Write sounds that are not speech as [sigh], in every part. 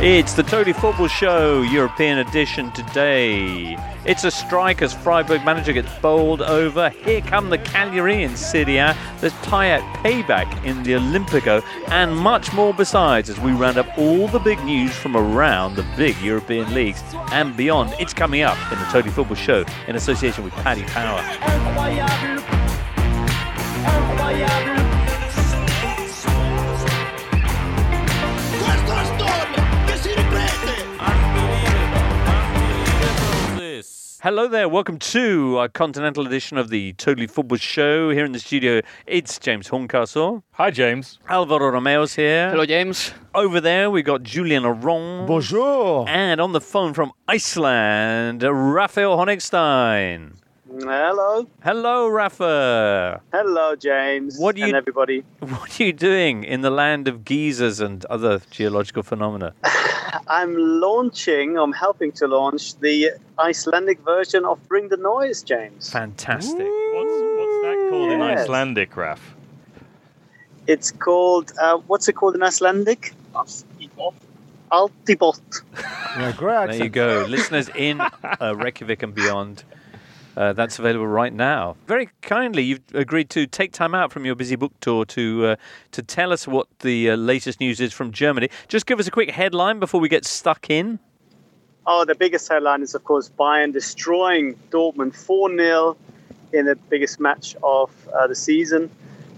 It's the Totally Football Show European edition today. It's a strike as Freiburg manager gets bowled over. Here come the Cagliari in Serie A. There's tie-out payback in the Olympico, and much more besides as we round up all the big news from around the big European leagues and beyond. It's coming up in the Totally Football Show in association with Paddy Power. Hello there, welcome to our continental edition of the Totally Football Show. Here in the studio, it's James Horncastle. Hi, James. Alvaro Romeo's here. Hello, James. Over there, we got Julien Laurens. Bonjour. And on the phone from Iceland, Raphael Honigstein. Hello. Hello, Rafa. Hello, James. What do you- and everybody? [laughs] What are you doing in the land of geysers and other geological phenomena? [laughs] I'm launching. I'm helping to launch the Icelandic version of Bring the Noise, James. Fantastic. What's, what's that called in Icelandic, Raf? It's called. Uh, what's it called in Icelandic? Allt í botni. Yeah, great [laughs] There you go. Listeners in uh, Reykjavik and beyond. Uh, that's available right now. Very kindly, you've agreed to take time out from your busy book tour to uh, to tell us what the uh, latest news is from Germany. Just give us a quick headline before we get stuck in. Oh, the biggest headline is, of course, Bayern destroying Dortmund 4 0 in the biggest match of uh, the season,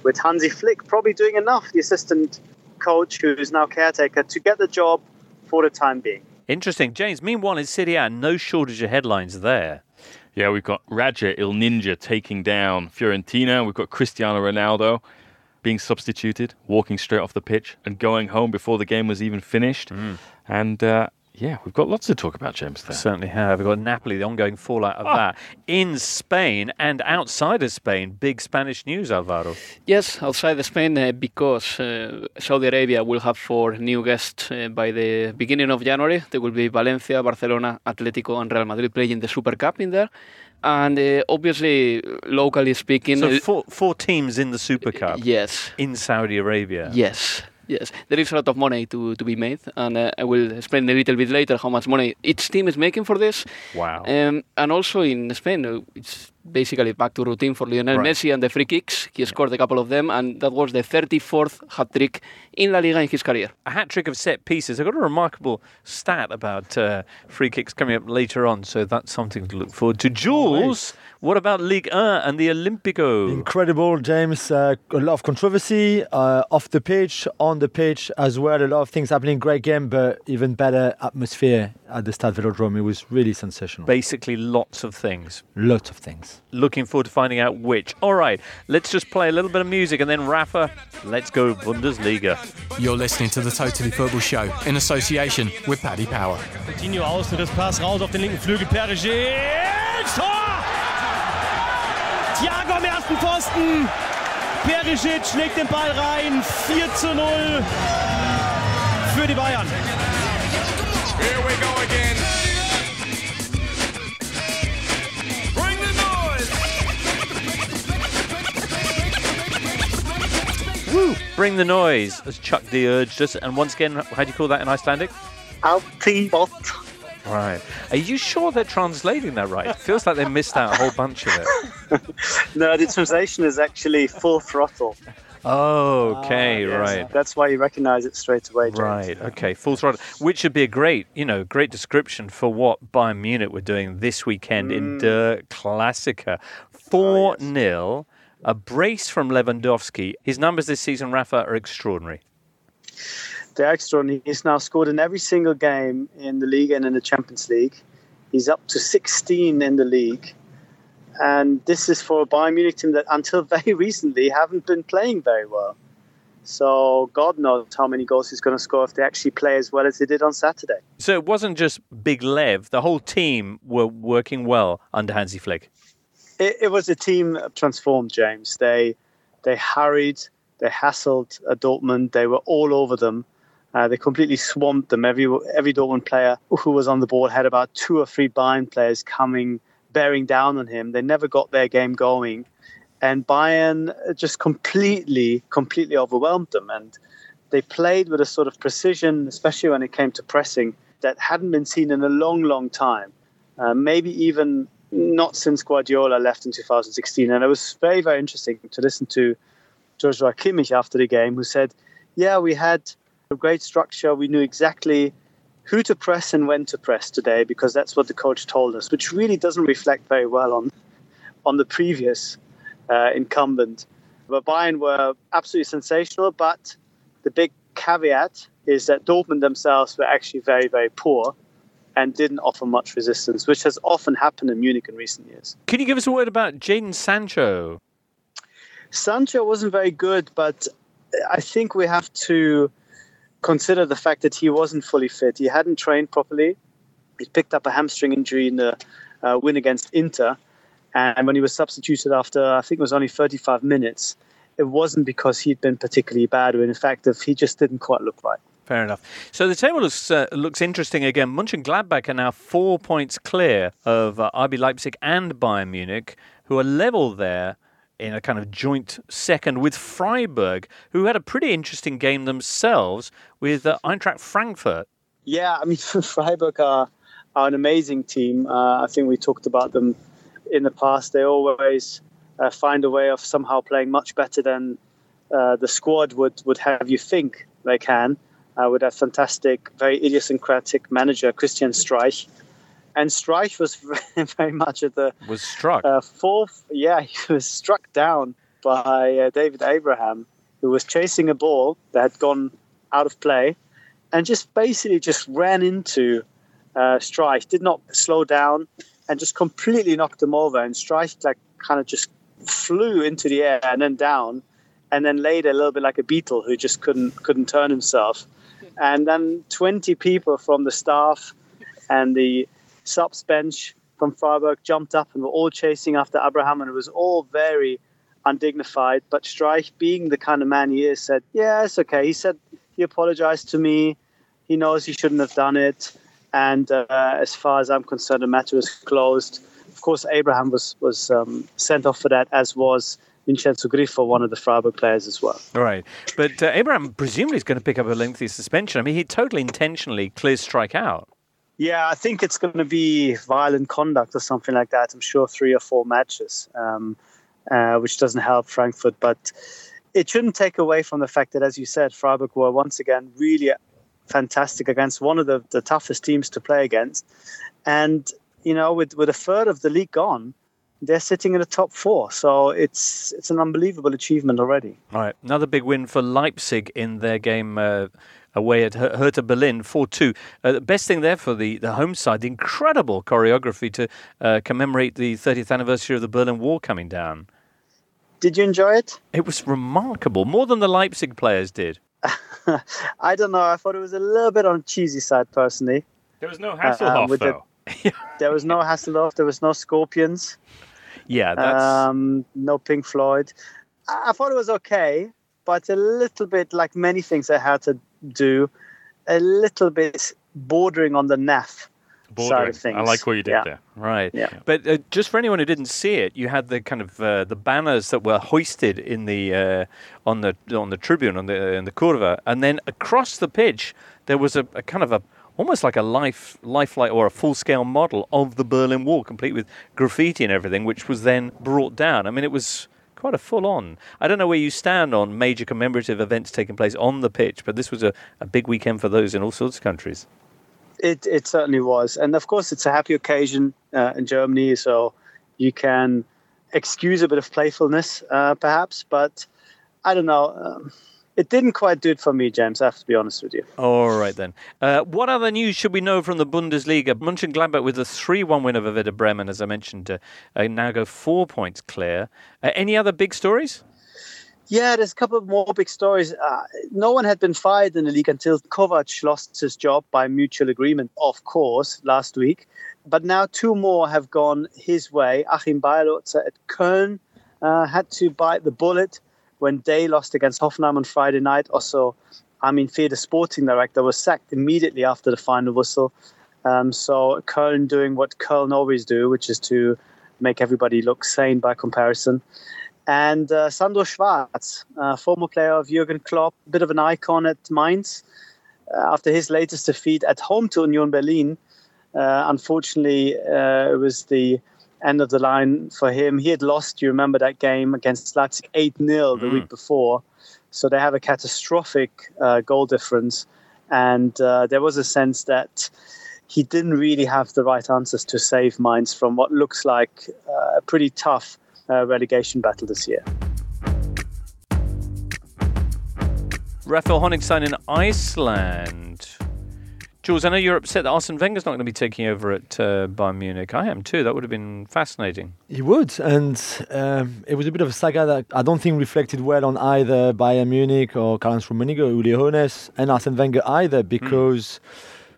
with Hansi Flick probably doing enough, the assistant coach who is now caretaker, to get the job for the time being. Interesting, James. Meanwhile, in Serie A, no shortage of headlines there. Yeah, we've got Radja Nainggolan taking down Fiorentina. We've got Cristiano Ronaldo being substituted, walking straight off the pitch and going home before the game was even finished. And uh, yeah, we've got lots to talk about, James. There. Certainly have. We've got Napoli, the ongoing fallout of that. In Spain and outside of Spain, big Spanish news, Alvaro. Yes, outside of Spain, uh, because uh, Saudi Arabia will have four new guests uh, by the beginning of January. There will be Valencia, Barcelona, Atletico, and Real Madrid playing the Super Cup in there. And uh, obviously, locally speaking, So uh, four, four teams in the Super Cup yes, in Saudi Arabia. yes, yes, there is a lot of money to, to be made, and uh, I will explain a little bit later how much money each team is making for this. Wow. Um, and also in Spain, uh, it's basically back to routine for Lionel Right. Messi and the free kicks. He scored a couple of them, and that was the 34th hat trick in La Liga in his career. a hat trick of set pieces. I've got a remarkable stat about uh, free kicks coming up later on, so that's something to look forward to. Jules, what about Ligue 1 and the Olympico? Incredible, James. Uh, a lot of controversy uh, off the pitch, on the pitch as well. A lot of things happening. Great game, but even better atmosphere at the Stade Velodrome. It was really sensational. Basically, lots of things. Lots of things. Looking forward to finding out which. All right, let's just play a little bit of music and then Rafa, let's go Bundesliga. You're listening to the Totally Football Show in association with Paddy Power. Coutinho Außenriss, Pass raus auf den linken Flügel, Perisic, Tor! Thiago am ersten Pfosten, Perisic schlägt den Ball rein, 4 zu 0 für die Bayern. Bring the noise, as Chuck D urged us. And once again, how do you call that in Icelandic? Allt í botni. Right. Are you sure they're translating that right? It feels like they missed out a whole bunch of it. [laughs] No, the translation is actually full throttle. Oh, ah, okay, Yes, right. That's why you recognize it straight away, James. Right. Okay. Full throttle, which would be a great, you know, great description for what Bayern Munich were doing this weekend in mm. Der Klassiker. Oh, four 0 a brace from Lewandowski. His numbers this season, Rafa, are extraordinary. They're extraordinary. He's now scored in every single game in the league and in the Champions League. He's up to 16 in the league. And this is for a Bayern Munich team that until [laughs] very recently haven't been playing very well. So God knows how many goals he's going to score if they actually play as well as they did on Saturday. So it wasn't just Big Lev; the whole team were working well under Hansi Flick. It, it was a team transformed, James. They they harried, they hassled uh, Dortmund. They were all over them. Uh, they completely swamped them. Every every Dortmund player who was on the ball had about two or three Bayern players coming, bearing down on him. They never got their game going, and Bayern just completely, completely overwhelmed them. And they played with a sort of precision, especially when it came to pressing, that hadn't been seen in a long, long time. Uh, maybe even not since Guardiola left in 2016. And it was very, very interesting to listen to Joshua Kimmich after the game, who said, Yeah, we had a great structure. We knew exactly who to press and when to press today because that's what the coach told us, which really doesn't reflect very well on, on the previous uh, incumbent. But Bayern were absolutely sensational, but the big caveat is that Dortmund themselves were actually very, very poor and didn't offer much resistance, which has often happened in Munich in recent years. Can you give us a word about Jadon Sancho? Sancho wasn't very good, but I think we have to consider the fact that he wasn't fully fit. He hadn't trained properly. He picked up a hamstring injury in the uh, win against Inter. And when he was substituted after, I think it was only 35 minutes, it wasn't because he'd been particularly bad, or in fact, if he just didn't quite look right. Fair enough. So the table looks uh, looks interesting again. Mönchengladbach are now four points clear of uh, RB Leipzig and Bayern Munich, who are level there in a kind of joint second with Freiburg, who had a pretty interesting game themselves with uh, Eintracht Frankfurt. Yeah, I mean, [laughs] Freiburg are, are an amazing team. Uh, I think we talked about them in the past. They always uh, find a way of somehow playing much better than uh, the squad would, would have you think they can. Uh, with a fantastic, very idiosyncratic manager, Christian Streich. And Streich was [laughs] very, very much at the Was struck. uh, fourth. Yeah, [laughs] he was struck down by uh, David Abraham, who was chasing a ball that had gone out of play, and just basically just ran into uh, Streich. Did not slow down, and just completely knocked him over. And Streich like kind of just flew into the air and then down, and then laid a little bit like a beetle who just couldn't couldn't turn himself. And then 20 people from the staff and the subs bench from Freiburg jumped up and were all chasing after Abraham, and it was all very undignified. But Streich, being the kind of man he is, said, "Yeah, it's okay." He said he apologized to me. He knows he shouldn't have done it, and uh, as far as I'm concerned, the matter is closed. Of course, Abraham was was um, sent off for that, as was Vincenzo Griffo, one of the Freiburg players as well. Right. But uh, Abraham presumably is going to pick up a lengthy suspension. I mean, he totally intentionally clears Streich out. Yeah, I think it's going to be violent conduct or something like that. I'm sure three or four matches, um, uh, which doesn't help Frankfurt. But it shouldn't take away from the fact that, as you said, Freiburg were once again really fantastic against one of the, the toughest teams to play against. And, you know, with, with a third of the league gone, they're sitting in the top four. So it's it's an unbelievable achievement already. All right. Another big win for Leipzig in their game uh, away at Hertha Berlin, 4 2. Uh, the best thing there for the, the home side, the incredible choreography to uh, commemorate the 30th anniversary of the Berlin Wall coming down. Did you enjoy it? It was remarkable, more than the Leipzig players did. [laughs] I don't know. I thought it was a little bit on the cheesy side, personally. There was no Hasselhoff, with the- though. [laughs] There was no Hasselhoff, there was no Scorpions. Yeah, that's. um, no Pink Floyd. I, I thought it was okay, but a little bit like many things I had to do, a little bit bordering on the naff side Bordering. of things. I like what you did Yeah. there. Right. Yeah. But uh, just for anyone who didn't see it, you had the kind of uh, the banners that were hoisted in the uh, on the on the tribune on the in the curva, and then across the pitch there was a, a kind of a almost like a life lifelike or a full scale model of the Berlin Wall, complete with graffiti and everything, which was then brought down. I mean, it was quite a full on. I don't know where you stand on major commemorative events taking place on the pitch, but this was a, a big weekend for those in all sorts of countries. It it certainly was, and of course it's a happy occasion uh, in Germany, so you can excuse a bit of playfulness, uh, perhaps. But I don't know. Um, it didn't quite do it for me, James. I have to be honest with you. All right then. Uh, what other news should we know from the Bundesliga? Mönchengladbach with a 3-1 win over Werder Bremen, as I mentioned, uh, uh, now go four points clear. Uh, any other big stories? Yeah, there's a couple of more big stories. Uh, no one had been fired in the league until Kovac lost his job by mutual agreement, of course, last week. But now two more have gone his way. Achim Beierlorzer at Köln uh, had to bite the bullet when they lost against Hoffenheim on Friday night. Also, I mean, Veh, the sporting director, was sacked immediately after the final whistle. Um, so Köln doing what Köln always do, which is to make everybody look sane by comparison. And uh, Sandro Schwarz, uh, former player of Jurgen Klopp, a bit of an icon at Mainz. Uh, after his latest defeat at home to Union Berlin, uh, unfortunately, uh, it was the end of the line for him. He had lost, you remember that game against Leipzig 8 0 the week before. So they have a catastrophic uh, goal difference. And uh, there was a sense that he didn't really have the right answers to save Mainz from what looks like uh, a pretty tough uh, relegation battle this year. Rafael Honigstein in Iceland. Jules, I know you're upset that Arsene Wenger's not going to be taking over at uh, Bayern Munich. I am too. That would have been fascinating. He would, and um, it was a bit of a saga that I don't think reflected well on either Bayern Munich or Karl-Heinz Rummenigge, Uli Hoeneß, and Arsene Wenger either, because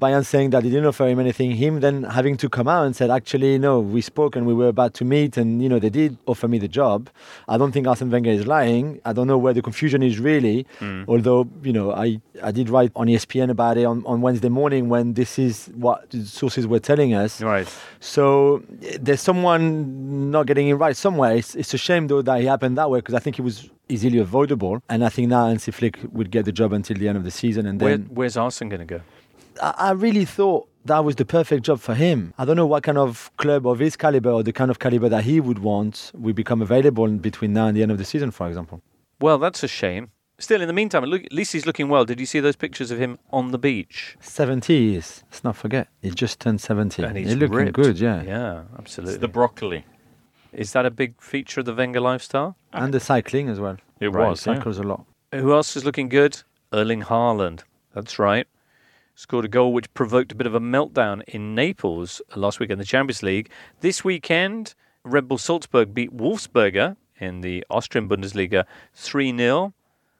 Bayern saying that he didn't offer him anything, him then having to come out and said, actually, no, we spoke and we were about to meet, and you know they did offer me the job. I don't think Arsene Wenger is lying. I don't know where the confusion is really. Mm. Although you know, I I did write on ESPN about it on, on Wednesday morning when this is what the sources were telling us. Right. So there's someone not getting it right somewhere. It's, it's a shame though that it happened that way because I think it was easily avoidable. And I think now Hansi Flick would get the job until the end of the season. And Where, then where's Arsene going to go? I, I really thought that was the perfect job for him. I don't know what kind of club of his caliber or the kind of caliber that he would want will become available between now and the end of the season, for example. Well, that's a shame. Still, in the meantime, at least he's looking well. Did you see those pictures of him on the beach? 70 is, let's not forget, he just turned 70. And he's He's looking ripped. good, yeah. Yeah, It's absolutely. the broccoli. Is that a big feature of the Wenger lifestyle? And the cycling as well. It Right, was. yeah. Cycles a lot. Who else is looking good? Erling Haaland. That's right. Scored a goal which provoked a bit of a meltdown in Naples last week in the Champions League. This weekend, Red Bull Salzburg beat Wolfsberger in the Austrian Bundesliga 3 0.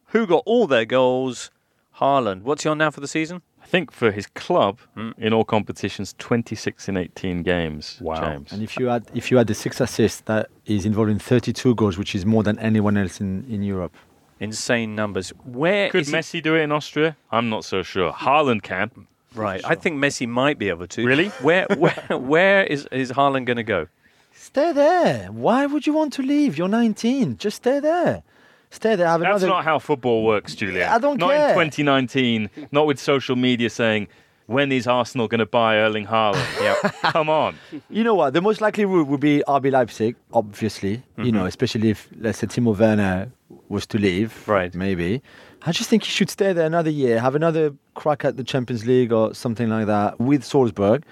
Who got all their goals? Haaland. What's he on now for the season? I think for his club hmm. in all competitions, 26 in 18 games. Wow. James. And if you add if you add the six assists, that is involved in 32 goals, which is more than anyone else in, in Europe. Insane numbers. Where Could is he- Messi do it in Austria? I'm not so sure. Haaland can. Right. I think Messi might be able to. Really? Where where [laughs] where is is Haaland going to go? Stay there. Why would you want to leave? You're 19. Just stay there. Stay there. Have That's another. not how football works, Julien. I don't not care. in 2019. Not with social media saying, when is Arsenal going to buy Erling Haaland? [laughs] yeah. Come on. You know what? The most likely route would be RB Leipzig, obviously. You mm-hmm. know, especially if let's say Timo Werner was to leave. Right. Maybe. I just think he should stay there another year, have another crack at the Champions League or something like that with Salzburg.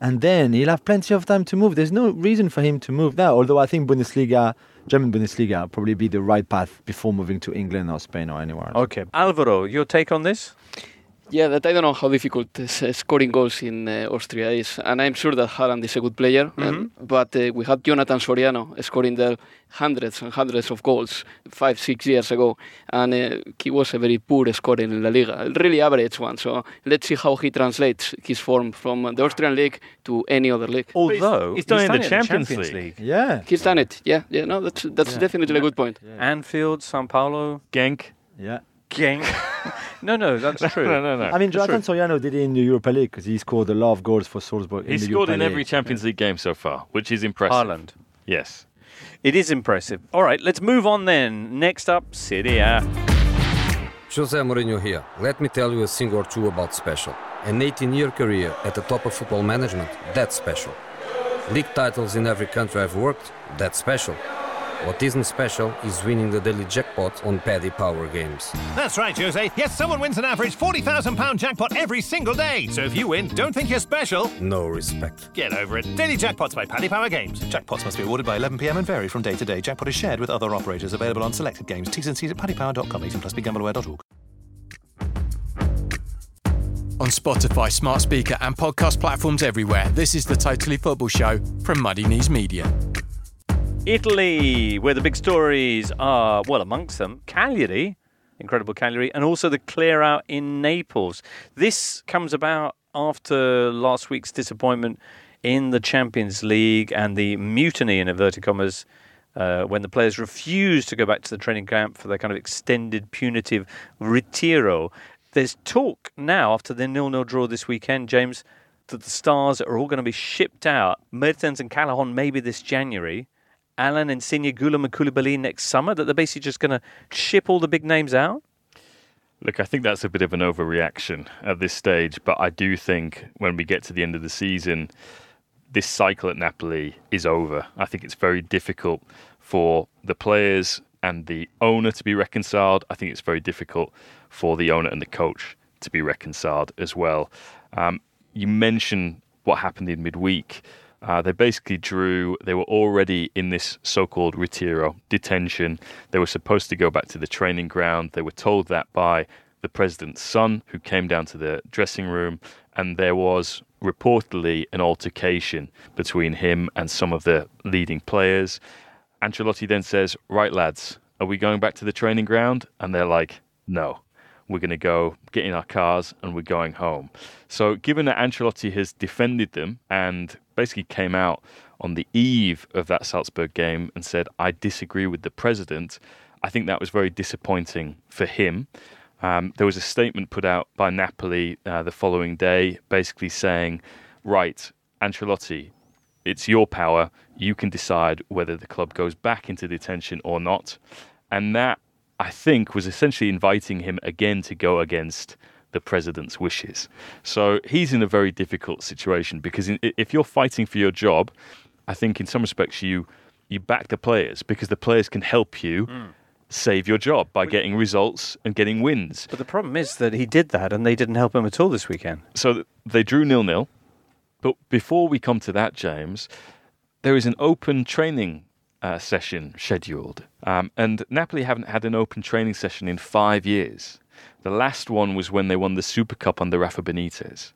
And then he'll have plenty of time to move. There's no reason for him to move now. Although I think Bundesliga, German Bundesliga, probably be the right path before moving to England or Spain or anywhere else. Okay. Alvaro, your take on this? Yeah, that I don't know how difficult is, uh, scoring goals in uh, Austria is, and I'm sure that Haaland is a good player. and- but uh, we had Jonathan Soriano scoring there hundreds and hundreds of goals five, six years ago, and uh, he was a very poor scorer in La Liga, a really average one. So let's see how he translates his form from the Austrian league to any other league. Although he's done it in the in Champions League. Yeah. He's done it. Yeah, yeah. No, that's that's definitely a good point. Anfield, San Paolo, Genk. Yeah. Genk. no, no, that's true. No, no, no. I mean, Jonathan Soriano did it in the Europa League because he scored a lot of goals for Salzburg. in He's the scored Europa in every League. Champions League game so far, which is impressive. Haaland. Yes. It is impressive. All right, let's move on then. Next up, Serie A. Jose Mourinho here. Let me tell you a thing or two about special. An 18 year career at the top of football management, that's special. League titles in every country I've worked, that's special. What isn't special is winning the daily jackpot on Paddy Power Games. That's right, Jose. Yes, someone wins an average £40,000 jackpot every single day. So if you win, don't think you're special. No respect. Get over it. Daily Jackpots by Paddy Power Games. Jackpots must be awarded by 11pm and vary from day to day. Jackpot is shared with other operators available on selected games. T's and C's at paddypower.com. 18 plus begambleaware.org. On Spotify, smart speaker, and podcast platforms everywhere, this is the Totally Football Show from Muddy Knees Media. Italy, where the big stories are, well, amongst them, Cagliari, incredible Cagliari, and also the clear out in Naples. This comes about after last week's disappointment in the Champions League and the mutiny, in inverted commas, uh, when the players refused to go back to the training camp for their kind of extended punitive ritiro. There's talk now, after the nil-nil draw this weekend, James, that the stars are all going to be shipped out. Mertens and Callejon maybe this January, Allan Insigne, Ghoulam and Koulibaly next summer? That they're basically just going to ship all the big names out? Look, I think that's a bit of an overreaction at this stage, but I do think when we get to the end of the season, this cycle at Napoli is over. I think it's very difficult for the players and the owner to be reconciled. I think it's very difficult for the owner and the coach to be reconciled as well. Um, you mentioned what happened in midweek. Uh, they basically drew, they were already in this so called ritiro detention. They were supposed to go back to the training ground. They were told that by the president's son, who came down to the dressing room, and there was reportedly an altercation between him and some of the leading players. Ancelotti then says, Right, lads, are we going back to the training ground? And they're like, No, we're going to go get in our cars and we're going home. So, given that Ancelotti has defended them and basically came out on the eve of that Salzburg game and said, I disagree with the president, I think that was very disappointing for him. Um, there was a statement put out by Napoli uh, the following day, basically saying, Right, Ancelotti, it's your power. You can decide whether the club goes back into detention or not. And that, I think, was essentially inviting him again to go against the president's wishes. So he's in a very difficult situation because in, if you're fighting for your job, I think in some respects you you back the players because the players can help you save your job by getting results and getting wins. But the problem is that he did that and they didn't help him at all this weekend. So they drew nil nil. But before we come to that, James, there is an open training uh, session scheduled. Um, and Napoli haven't had an open training session in five years. The last one was when they won the Super Cup under Rafa Benitez.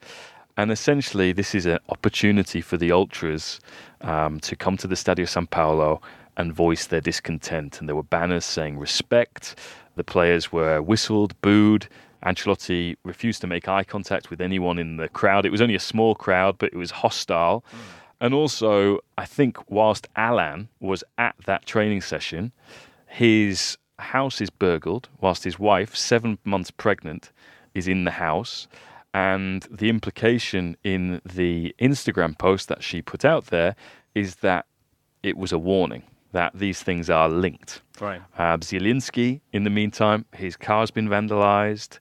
And essentially, this is an opportunity for the Ultras um, to come to the Stadio San Paolo and voice their discontent. And there were banners saying respect. The players were whistled, booed. Ancelotti refused to make eye contact with anyone in the crowd. It was only a small crowd, but it was hostile. And also, I think whilst Allan was at that training session, his house is burgled whilst his wife, seven months pregnant, is in the house. And the implication in the Instagram post that she put out there is that it was a warning that these things are linked. Right. Uh, Zielinski, in the meantime, his car's been vandalized.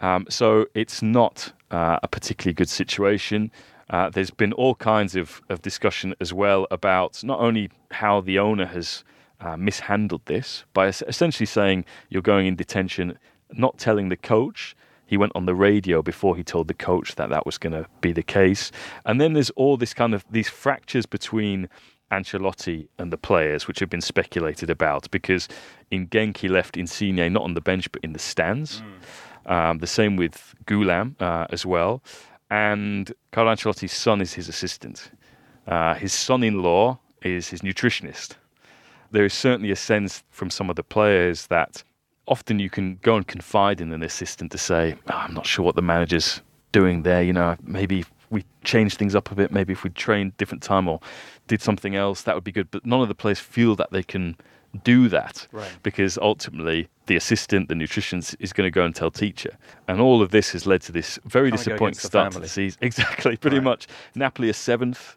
Um, so it's not uh, a particularly good situation. Uh, there's been all kinds of, of discussion as well about not only how the owner has uh, mishandled this by essentially saying you're going in detention, not telling the coach. He went on the radio before he told the coach that that was going to be the case. And then there's all this kind of these fractures between Ancelotti and the players, which have been speculated about because in Genk he left Insigne not on the bench but in the stands. Um, the same with Ghoulam uh, as well. And Carlo Ancelotti's son is his assistant. Uh, his son-in-law is his nutritionist. There is certainly a sense from some of the players that often you can go and confide in an assistant to say, "Oh, "I'm not sure what the manager's doing there. You know, maybe if we change things up a bit. Maybe if we trained different time or did something else, that would be good." But none of the players feel that they can do that Right. because ultimately the assistant, the nutritionist, is going to go and tell teacher, and all of this has led to this very Can't disappointing start to the season. [laughs] Exactly, pretty Right. much. Napoli are seventh.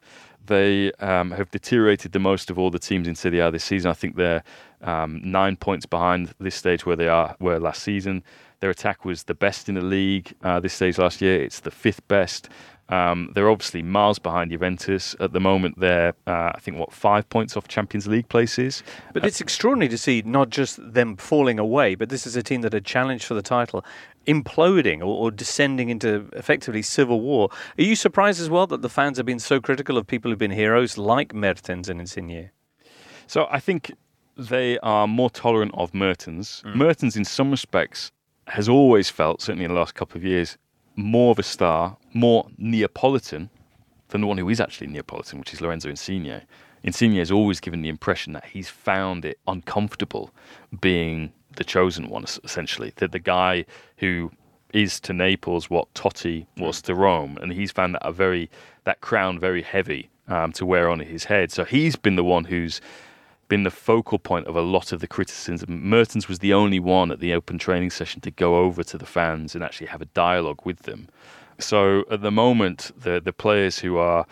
They um, have deteriorated the most of all the teams in Serie A this season. I think they're um, nine points behind this stage where they are were last season. Their attack was the best in the league uh, this stage last year. It's the fifth best. Um, they're obviously miles behind Juventus at the moment. They're, uh, I think, what five points off Champions League places. But it's extraordinary to see not just them falling away, but this is a team that had challenged for the title, imploding or, or descending into effectively civil war. Are you surprised as well that the fans have been so critical of people who've been heroes like Mertens and Insigne? So I think they are more tolerant of Mertens. Mertens, in some respects, has always felt, certainly in the last couple of years, more of a star, more Neapolitan than the one who is actually Neapolitan, which is Lorenzo Insigne. Insigne has always given the impression that he's found it uncomfortable being the chosen one, essentially. That the guy who is to Naples what Totti was to Rome, and he's found that a very that crown very heavy um, to wear on his head. So he's been the one who's been the focal point of a lot of the criticism. Mertens was the only one at the open training session to go over to the fans and actually have a dialogue with them. So at the moment, the the players who are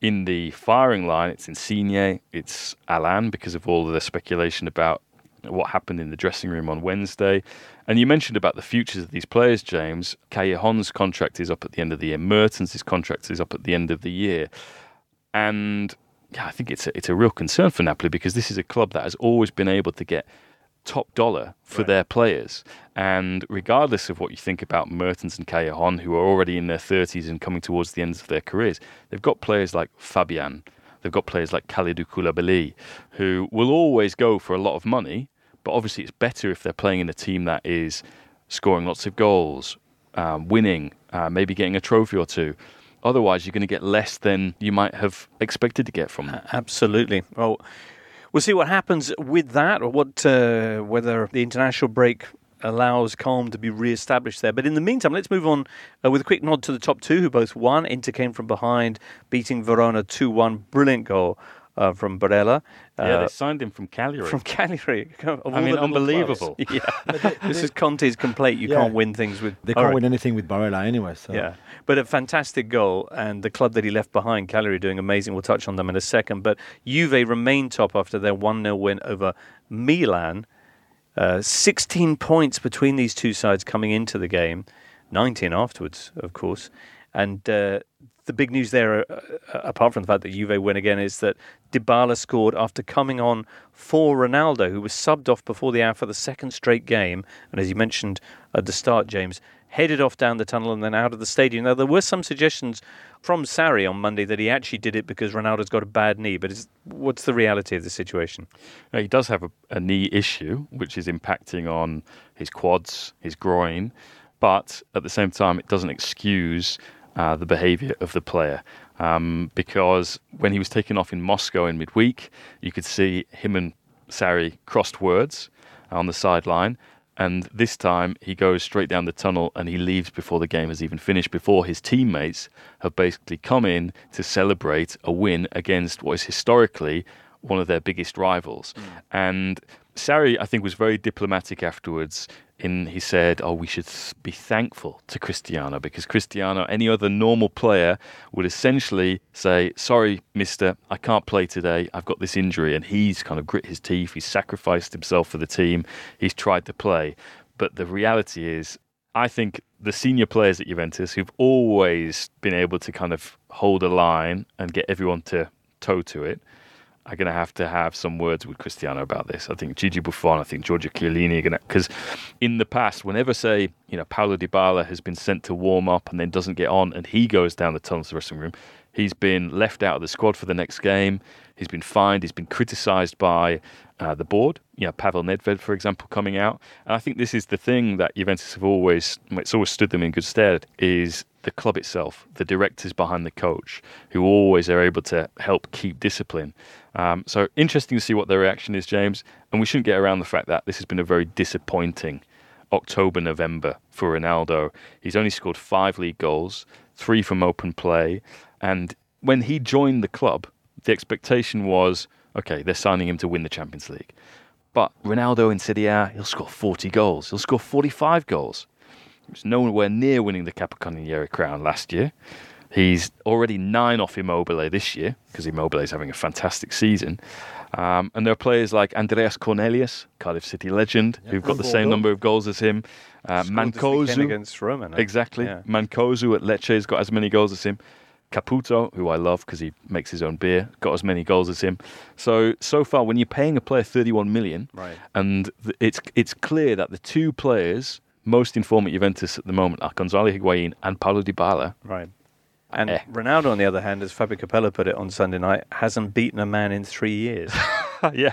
in the firing line, it's Insigne, it's Allan because of all of the speculation about what happened in the dressing room on Wednesday. And you mentioned about the futures of these players, James. Callejon's contract is up at the end of the year. Mertens' contract is up at the end of the year. And yeah, I think it's a, it's a real concern for Napoli because this is a club that has always been able to get top dollar for their players. And regardless of what you think about Mertens and Callejon, who are already in their 30s and coming towards the ends of their careers, they've got players like Fabian, they've got players like Kalidou Koulibaly, who will always go for a lot of money, but obviously it's better if they're playing in a team that is scoring lots of goals, um, winning, uh, maybe getting a trophy or two. Otherwise, you're going to get less than you might have expected to get from them. Absolutely. Well, we'll see what happens with that, or what uh, whether the international break allows calm to be re-established there. But in the meantime, let's move on uh, with a quick nod to the top two, who both won. Inter came from behind, beating Verona two-one. Brilliant goal. Uh, from Barella. yeah, Uh, they signed him from Cagliari. from Cagliari. [laughs] I mean, unbelievable. clubs. [laughs] Yeah, this is Conte's complaint. You Yeah. can't win things with. They can't right. win anything with Barella anyway. So Yeah, but a fantastic goal, and the club that he left behind, Cagliari, doing amazing. We'll touch on them in a second. But Juve remain top after their 1 0 win over Milan. Uh, 16 points between these two sides coming into the game, 19 afterwards, of course. And uh, the big news there, uh, uh, apart from the fact that Juve win again, is that Dybala scored after coming on for Ronaldo, who was subbed off before the hour for the second straight game. And as you mentioned at the start, James, headed off down the tunnel and then out of the stadium. Now, there were some suggestions from Sarri on Monday that he actually did it because Ronaldo's got a bad knee. But what's the reality of the situation? Now, he does have a, a knee issue, which is impacting on his quads, his groin, but at the same time, it doesn't excuse uh, the behaviour of the player. Um, because when he was taken off in Moscow in midweek, you could see him and Sarri crossed words on the sideline. And this time he goes straight down the tunnel and he leaves before the game has even finished, before his teammates have basically come in to celebrate a win against what is historically one of their biggest rivals. And Sarri, I think, was very diplomatic afterwards. In he said, "Oh, we should be thankful to Cristiano because Cristiano, any other normal player, would essentially say, "Sorry, Mister, I can't play today. I've got this injury," and he's kind of grit his teeth. He's sacrificed himself for the team. He's tried to play, but the reality is, I think the senior players at Juventus who've always been able to kind of hold a line and get everyone to toe to it are going to have to have some words with Cristiano about this. I think Gigi Buffon, I think Giorgio Chiellini are going to, because in the past, whenever, say, you know, Paulo Dybala has been sent to warm up and then doesn't get on and he goes down the tunnel to the dressing room, he's been left out of the squad for the next game. He's been fined. He's been criticised by uh, the board. You know, Pavel Nedved, for example, coming out. And I think this is the thing that Juventus have always, it's always stood them in good stead, is the club itself, the directors behind the coach, who always are able to help keep discipline. Um, so interesting to see what their reaction is, James. And we shouldn't get around the fact that this has been a very disappointing October, November for Ronaldo. He's only scored five league goals, three from open play. And when he joined the club, the expectation was okay, they're signing him to win the Champions League. But Ronaldo in Serie A, he'll score 40 goals, he'll score 45 goals. He was nowhere near winning the Capocannoniere crown last year. He's already nine off Immobile this year because Immobile is having a fantastic season. Um, and there are players like Andreas Cornelius, Cardiff City legend, who've got the same number of goals as him. Uh, Mancosu, against Roma. no? Exactly. Yeah. Mancosu at Lecce has got as many goals as him. Caputo, who I love because he makes his own beer, got as many goals as him. So so far, when you're paying a player 31 million, Right. and it's it's clear that the two players most informed at Juventus at the moment are Gonzalo Higuain and Paulo Dybala. Right. And Eh. Ronaldo, on the other hand, as Fabio Capello put it on Sunday night, hasn't beaten a man in three years. [laughs] yeah.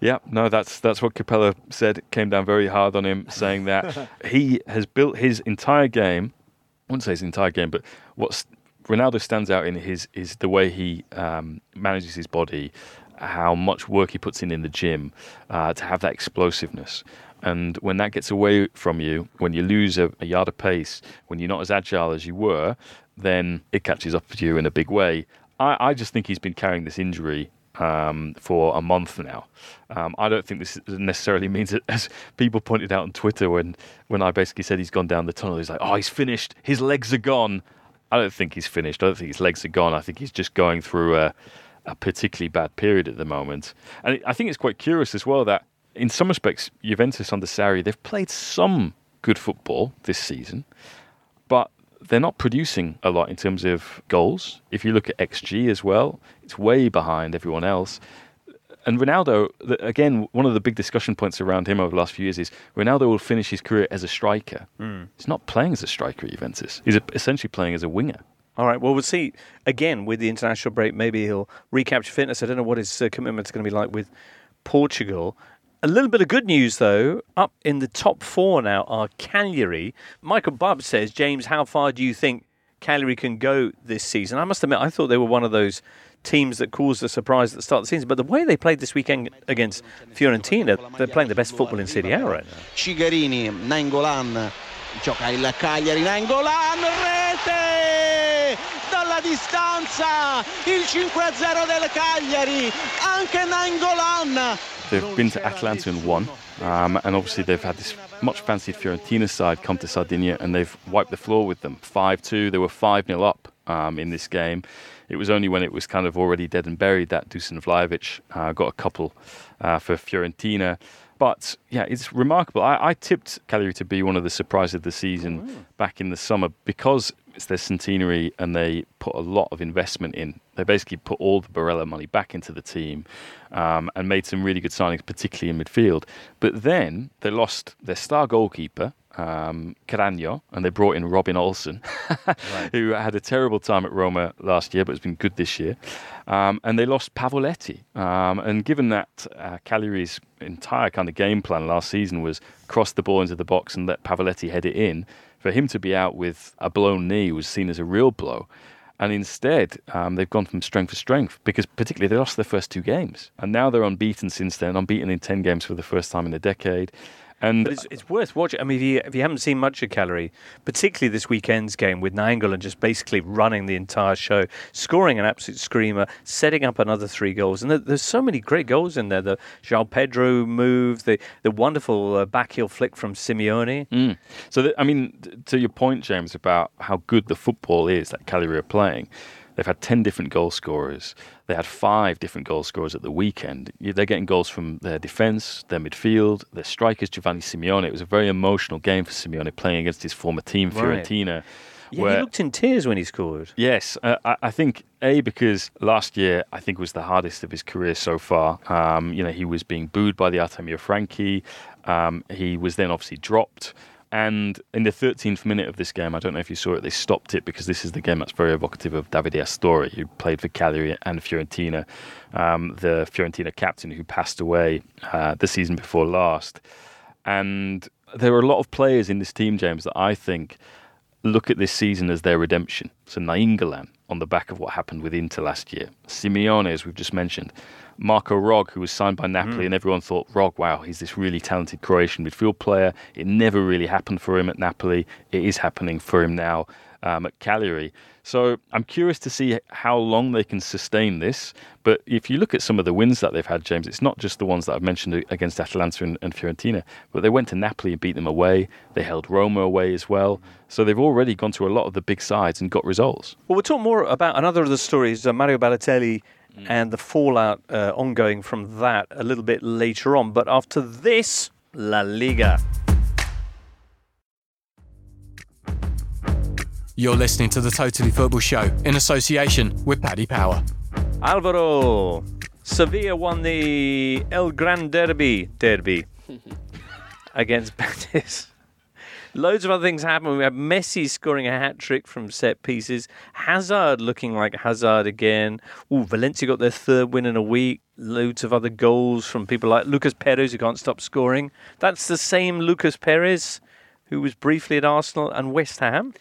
Yeah, no, that's that's what Capello said. It came down very hard on him, saying that [laughs] he has built his entire game. I wouldn't say his entire game, but what Ronaldo stands out in his is the way he um, manages his body, how much work he puts in in the gym uh, to have that explosiveness. And when that gets away from you, when you lose a, a yard of pace, when you're not as agile as you were, then it catches up with you in a big way. I, I just think he's been carrying this injury um, for a month now. Um, I don't think this necessarily [laughs] means that, as people pointed out on Twitter when, when I basically said he's gone down the tunnel, he's like, oh, he's finished, his legs are gone. I don't think he's finished. I don't think his legs are gone. I think he's just going through a, a particularly bad period at the moment. And I think it's quite curious as well that in some respects, Juventus under Sarri, they've played some good football this season, but they're not producing a lot in terms of goals. If you look at XG as well, it's way behind everyone else. And Ronaldo, the- again, one of the big discussion points around him over the last few years is Ronaldo will finish his career as a striker. He's not playing as a striker at Juventus. He's essentially playing as a winger. All right. Well, we'll see again with the international break. Maybe he'll recapture fitness. I don't know what his uh, commitment's going to be like with Portugal. A little bit of good news, though. Up in the top four now are Cagliari. Michael Bubb says, James, how far do you think Cagliari can go this season? I must admit, I thought they were one of those teams that caused a surprise at the start of the season. But the way they played this weekend against Fiorentina, they're playing the best football in Serie A right now. Cigarini, Nainggolan, gioca il Cagliari, Nainggolan, rete! Dalla distanza, il 5-0 del Cagliari, anche Nainggolan. They've been to Atalanta and won, um, and obviously they've had this much fancied Fiorentina side come to Sardinia and they've wiped the floor with them. 5 2, they were 5 0 up um, in this game. It was only when it was kind of already dead and buried that Dusan Vlahovic uh, got a couple uh, for Fiorentina. But yeah, it's remarkable. I, I tipped Cagliari to be one of the surprises of the season back in the summer because it's their centenary and they put a lot of investment in. They basically put all the Barella money back into the team um, and made some really good signings, particularly in midfield. But then they lost their star goalkeeper, um, Cragno, and they brought in Robin Olsen, [laughs] who had a terrible time at Roma last year, but has been good this year. Um, and they lost Pavoletti. Um, and given that uh, Cagliari's entire kind of game plan last season was cross the ball into the box and let Pavoletti head it in, for him to be out with a blown knee was seen as a real blow. And instead, um, they've gone from strength to strength because, particularly, they lost their first two games. And now they're unbeaten since then, unbeaten in 10 games for the first time in a decade. And But it's, it's worth watching. I mean, if you, if you haven't seen much of Cagliari, particularly this weekend's game with Nainggolan just basically running the entire show, scoring an absolute screamer, setting up another three goals. And there, there's so many great goals in there. The João Pedro move, the, the wonderful uh, backheel flick from Simeone. Mm. So, that, I mean, to your point, James, about how good the football is that Cagliari are playing, they've had 10 different goal scorers. They had five different goal scorers at the weekend. They're getting goals from their defence, their midfield, their strikers, Giovanni Simeone. It was a very emotional game for Simeone playing against his former team, Right. Fiorentina. Yeah, where- he looked in tears when he scored. Yes, uh, I, I think a because last year I think was the hardest of his career so far. Um, you know, he was being booed by the Artemio Franchi. Um, he was then obviously dropped. And in the 13th minute of this game, I don't know if you saw it, they stopped it because this is the game that's very evocative of Davide Astori, who played for Cagliari and Fiorentina, um, the Fiorentina captain who passed away uh, the season before last. And there are a lot of players in this team, James, that I think look at this season as their redemption. So Nainggolan on the back of what happened with Inter last year. Simeone, as we've just mentioned. Marco Rog, who was signed by Napoli, and everyone thought, Rog, wow, he's this really talented Croatian midfield player. It never really happened for him at Napoli. It is happening for him now um, at Cagliari. So I'm curious to see how long they can sustain this. But if you look at some of the wins that they've had, James, it's not just the ones that I've mentioned against Atalanta and, and Fiorentina, but they went to Napoli and beat them away. They held Roma away as well. So they've already gone to a lot of the big sides and got results. Well, we'll talk more about another of the stories, uh, Mario Balotelli and the fallout uh, ongoing from that a little bit later on. But after this, La Liga. You're listening to the Totally Football Show in association with Paddy Power. Alvaro, Sevilla won the El Gran Derby derby [laughs] against Betis. Loads of other things happened. We had Messi scoring a hat trick from set pieces. Hazard looking like Hazard again. Ooh, Valencia got their third win in a week. Loads of other goals from people like Lucas Perez who can't stop scoring. That's the same Lucas Perez who was briefly at Arsenal and West Ham.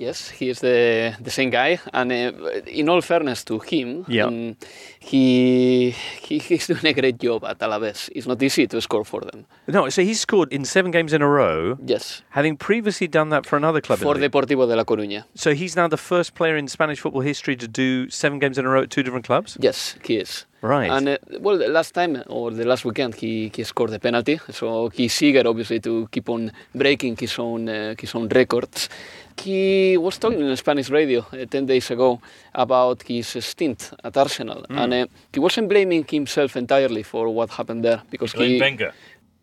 Yes, he is the the same guy, and uh, in all fairness to him, Yeah. um, he, he he's doing a great job at Alaves. It's not easy to score for them. No, so he scored in seven games in a row. Yes, Having previously done that for another club. for. Deportivo de La Coruña. So he's now the first player in Spanish football history to do seven games in a row at two different clubs? Yes, he is. Right. And uh, well, the last time or the last weekend, he, he scored the penalty. So he's eager, obviously, to keep on breaking his own uh, his own records. He was talking in Spanish radio uh, 10 days ago about his stint at Arsenal. Mm. And uh, he wasn't blaming himself entirely for what happened there because he.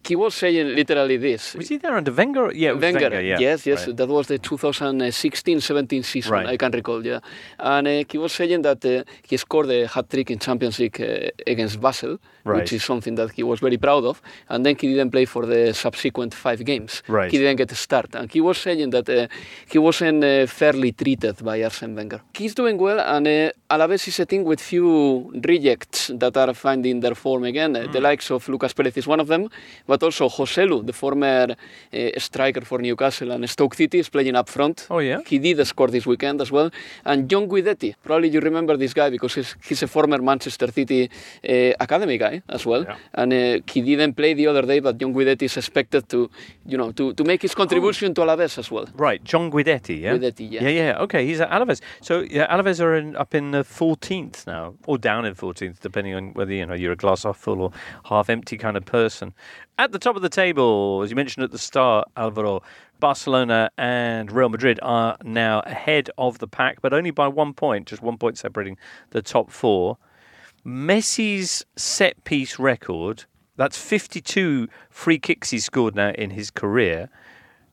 He was saying literally this. Was he there under Wenger? Yeah, Wenger, Wenger, yeah. yes, yes, Right. that was the 2016-17 season. Right. I can recall, yeah. And uh, he was saying that uh, he scored a hat trick in Champions League uh, against Basel, Right. which is something that he was very proud of. And then he didn't play for the subsequent five games. Right. He didn't get a start, and he was saying that uh, he wasn't uh, fairly treated by Arsene Wenger. He's doing well, and uh, Alaves is a team with few rejects that are finding their form again. Hmm. The likes of Lucas Perez is one of them, but also Joselu, the former uh, striker for Newcastle and Stoke City, is playing up front. Oh, yeah? He did score this weekend as well. And John Guidetti, probably you remember this guy because he's, he's a former Manchester City uh, academy guy as well. Yeah. And uh, he didn't play the other day, but John Guidetti is expected to, you know, to, to make his contribution to Alaves as well. Right, John Guidetti, yeah? Guidetti, yeah. Yeah, yeah, okay, he's at Alaves. So, yeah, Alaves are in, up in the 14th now, or down in 14th, depending on whether, you know, you're a glass half full or half empty kind of person. At the top of the table, as you mentioned at the start, Alvaro, Barcelona and Real Madrid are now ahead of the pack, but only by one point, just one point separating the top four. Messi's set piece record, that's 52 free kicks he scored now in his career,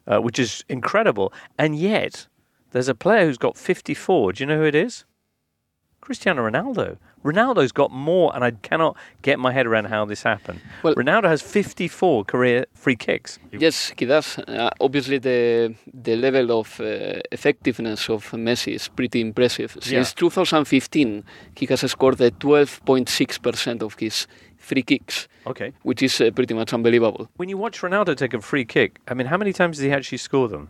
uh, which is incredible. And yet, there's a player who's got 54. Do you know who it is? Cristiano Ronaldo. Ronaldo's got more, and I cannot get my head around how this happened. Well- Ronaldo has 54 career free kicks. Yes, he does. Uh, obviously, the the level of uh, effectiveness of Messi is pretty impressive. Since 2015, he has scored uh, 12.6% of his free kicks, Okay. which is uh, pretty much unbelievable. When you watch Ronaldo take a free kick, I mean, how many times does he actually score them?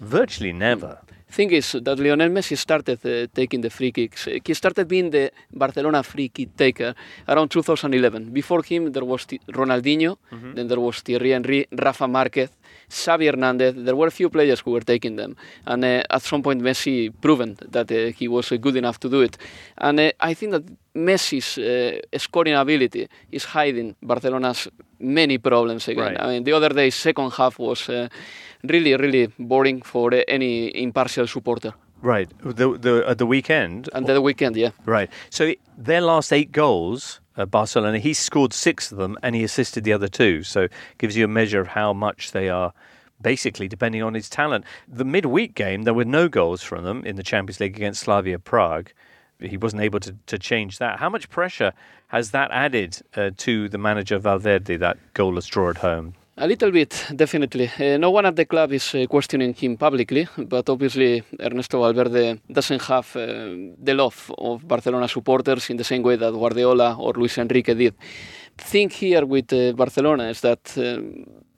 Virtually never. Thing is that Lionel Messi started uh, taking the free kicks. Uh, He started being the Barcelona free kick taker around 2011. Before him, there was T- Ronaldinho, then there was Thierry Henry, Rafa Marquez, Xavi Hernandez. There were a few players who were taking them, and uh, at some point, Messi proven that uh, he was uh, good enough to do it. And uh, I think that Messi's uh, scoring ability is hiding Barcelona's many problems again. Right. I mean, the other day, second half was uh, really, really boring for any impartial supporter. Right. The, the, at the weekend. And the weekend, yeah. Right. So their last eight goals, uh, Barcelona, he scored six of them and he assisted the other two. So gives you a measure of how much they are basically depending on his talent. The midweek game, there were no goals from them in the Champions League against Slavia Prague. He wasn't able to, to change that. How much pressure has that added uh, to the manager Valverde, that goalless draw at home? A little bit, definitely. Uh, no one at the club is uh, questioning him publicly, but obviously Ernesto Valverde doesn't have uh, the love of Barcelona supporters in the same way that Guardiola or Luis Enrique did. The Thing here with Barcelona is that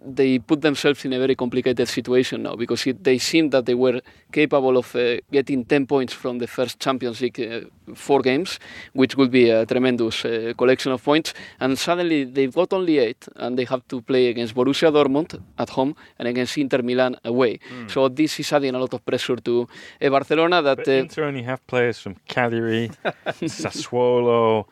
they put themselves in a very complicated situation now because it, they seemed that they were capable of uh, getting 10 points from the first Champions League uh, four games, which would be a tremendous uh, collection of points. And suddenly they've got only eight, and they have to play against Borussia Dortmund at home and against Inter Milan away. So this is adding a lot of pressure to uh, Barcelona. That But uh, Inter only have players from Cagliari, [laughs] Sassuolo.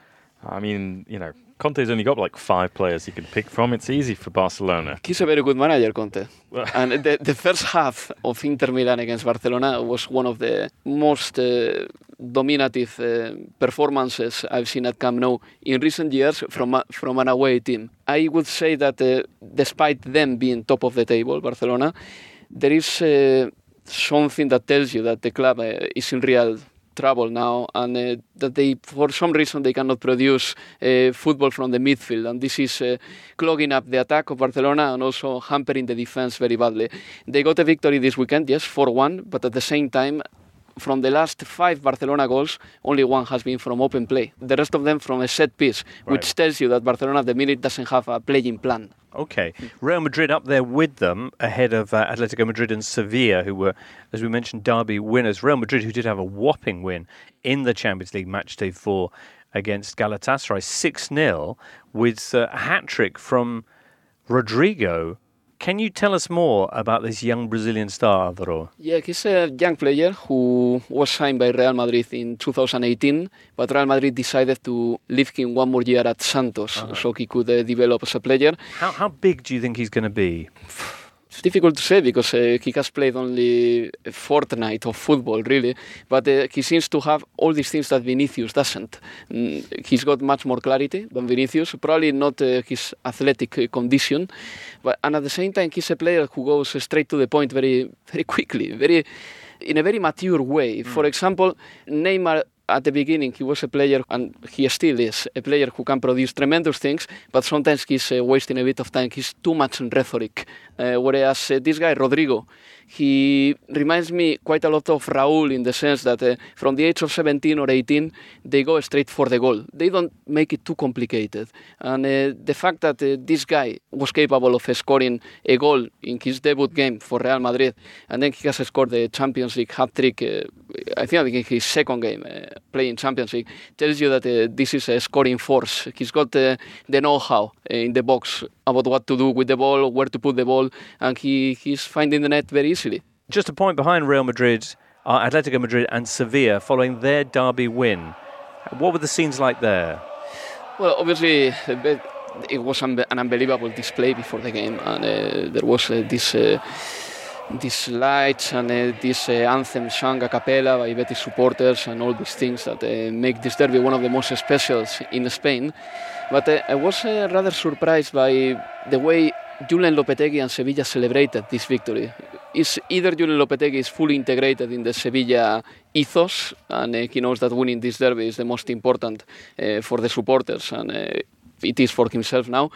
I mean, you know, Conte's only got like five players he can pick from. It's easy for Barcelona. He's a very good manager, Conte. and the, the first half of Inter Milan against Barcelona was one of the most uh, dominative uh, performances I've seen at Camp Nou in recent years from a, from an away team. I would say that uh, despite them being top of the table, Barcelona, there is uh, something that tells you that the club uh, is in real trouble now and uh, that they for some reason they cannot produce uh, football from the midfield and this is uh, clogging up the attack of Barcelona and also hampering the defense very badly. They got a victory this weekend, yes, 4-1, but at the same time from the last five Barcelona goals, only one has been from open play. The rest of them from a set piece, which tells you that Barcelona at the minute doesn't have a playing plan. Okay. Real Madrid up there with them ahead of uh, Atletico Madrid and Sevilla, who were, as we mentioned, derby winners. Real Madrid, who did have a whopping win in the Champions League match day four against Galatasaray, 6 0, with uh, a hat trick from Rodrygo. Can you tell us more about this young Brazilian star, Alvaro? Yeah, he's a young player who was signed by Real Madrid in 2018, but Real Madrid decided to leave him one more year at Santos so he could uh, develop as a player. How, how big do you think he's going to be? It's difficult to say because uh, he has played only a fortnight of football, really. But uh, he seems to have all these things that Vinicius doesn't. Mm, he's got much more clarity than Vinicius. Probably not uh, his athletic uh, condition, but and at the same time, he's a player who goes straight to the point very, very quickly, very in a very mature way. For example, Neymar at the beginning he was a player and he still is a player who can produce tremendous things but sometimes he's uh, wasting a bit of time. He's too much in rhetoric. Uh, whereas uh, this guy rodrygo he reminds me quite a lot of raul in the sense that uh, from the age of 17 or 18 they go straight for the goal. They don't make it too complicated. And uh, the fact that uh, this guy was capable of scoring a goal in his debut game for real madrid and then he has scored the champions league hat-trick uh, i think in his second game uh, playing Champions League tells you that uh, this is a scoring force. He's got the know-how uh, in the box about what to do with the ball, where to put the ball, and he, he's finding the net very easily. Just a point behind Real Madrid, uh, Atletico Madrid, and Sevilla following their derby win. What were the scenes like there? Well, obviously, it was an unbelievable display before the game, and uh, there was uh, this. Uh, these lights and uh, this uh, anthem sung a cappella by Betis supporters and all these things that uh, make this derby one of the most specials in Spain. But uh, I was uh, rather surprised by the way Julen Lopetegui and Sevilla celebrated this victory. Is either Julen Lopetegui is fully integrated in the Sevilla ethos, and uh, he knows that winning this derby is the most important for the supporters, and it is for himself now.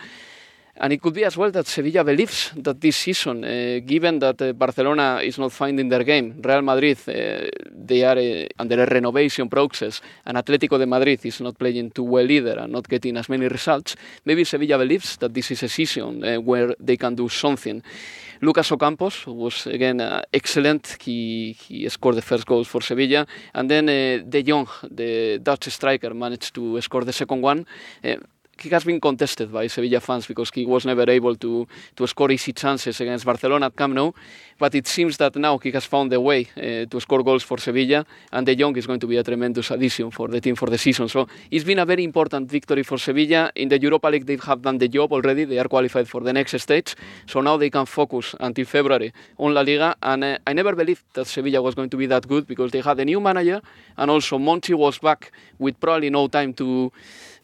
And it could be as well that Sevilla believes that this season, uh, given that uh, Barcelona is not finding their game, Real Madrid, uh, they are uh, under a renovation process, and Atletico de Madrid is not playing too well either and not getting as many results, maybe Sevilla believes that this is a season uh, where they can do something. Lucas Ocampos was again uh, excellent. He he scored the first goals for Sevilla, and then De Jong, the Dutch striker, managed to score the second one. He has been contested by Sevilla fans because he was never able to, to score easy chances against Barcelona at Camp Nou. But it seems that now he has found a way uh, to score goals for Sevilla, and De Jong is going to be a tremendous addition for the team for the season. So it's been a very important victory for Sevilla. In the Europa League, they have done the job already. They are qualified for the next stage. So now they can focus until February on La Liga. And uh, I never believed that Sevilla was going to be that good because they had a new manager, and also Monchi was back with probably no time to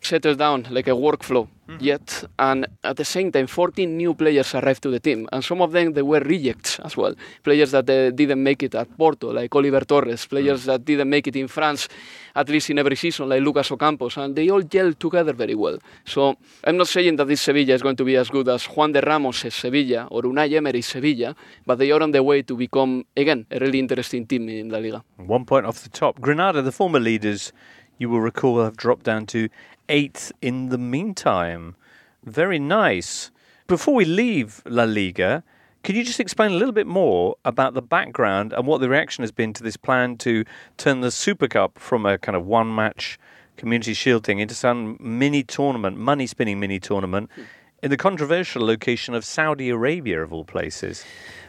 settle down like a workflow yet and at the same time 14 new players arrived to the team and some of them they were rejects as well. Players that uh, didn't make it at Porto like Oliver Torres. Players that didn't make it in France at least in every season like Lucas Ocampos and they all gel together very well. So I'm not saying that this Sevilla is going to be as good as Juande Ramos' Sevilla or Unai Emery's Sevilla but they are on the way to become again a really interesting team in La Liga. One point off the top. Granada, the former leaders, you will recall, have dropped down to eighth in the meantime. Very nice. Before we leave La Liga, can you just explain a little bit more about the background and what the reaction has been to this plan to turn the Super Cup from a kind of one match community shield thing into some mini tournament, money spinning mini tournament hmm. In the controversial location of Saudi Arabia, of all places?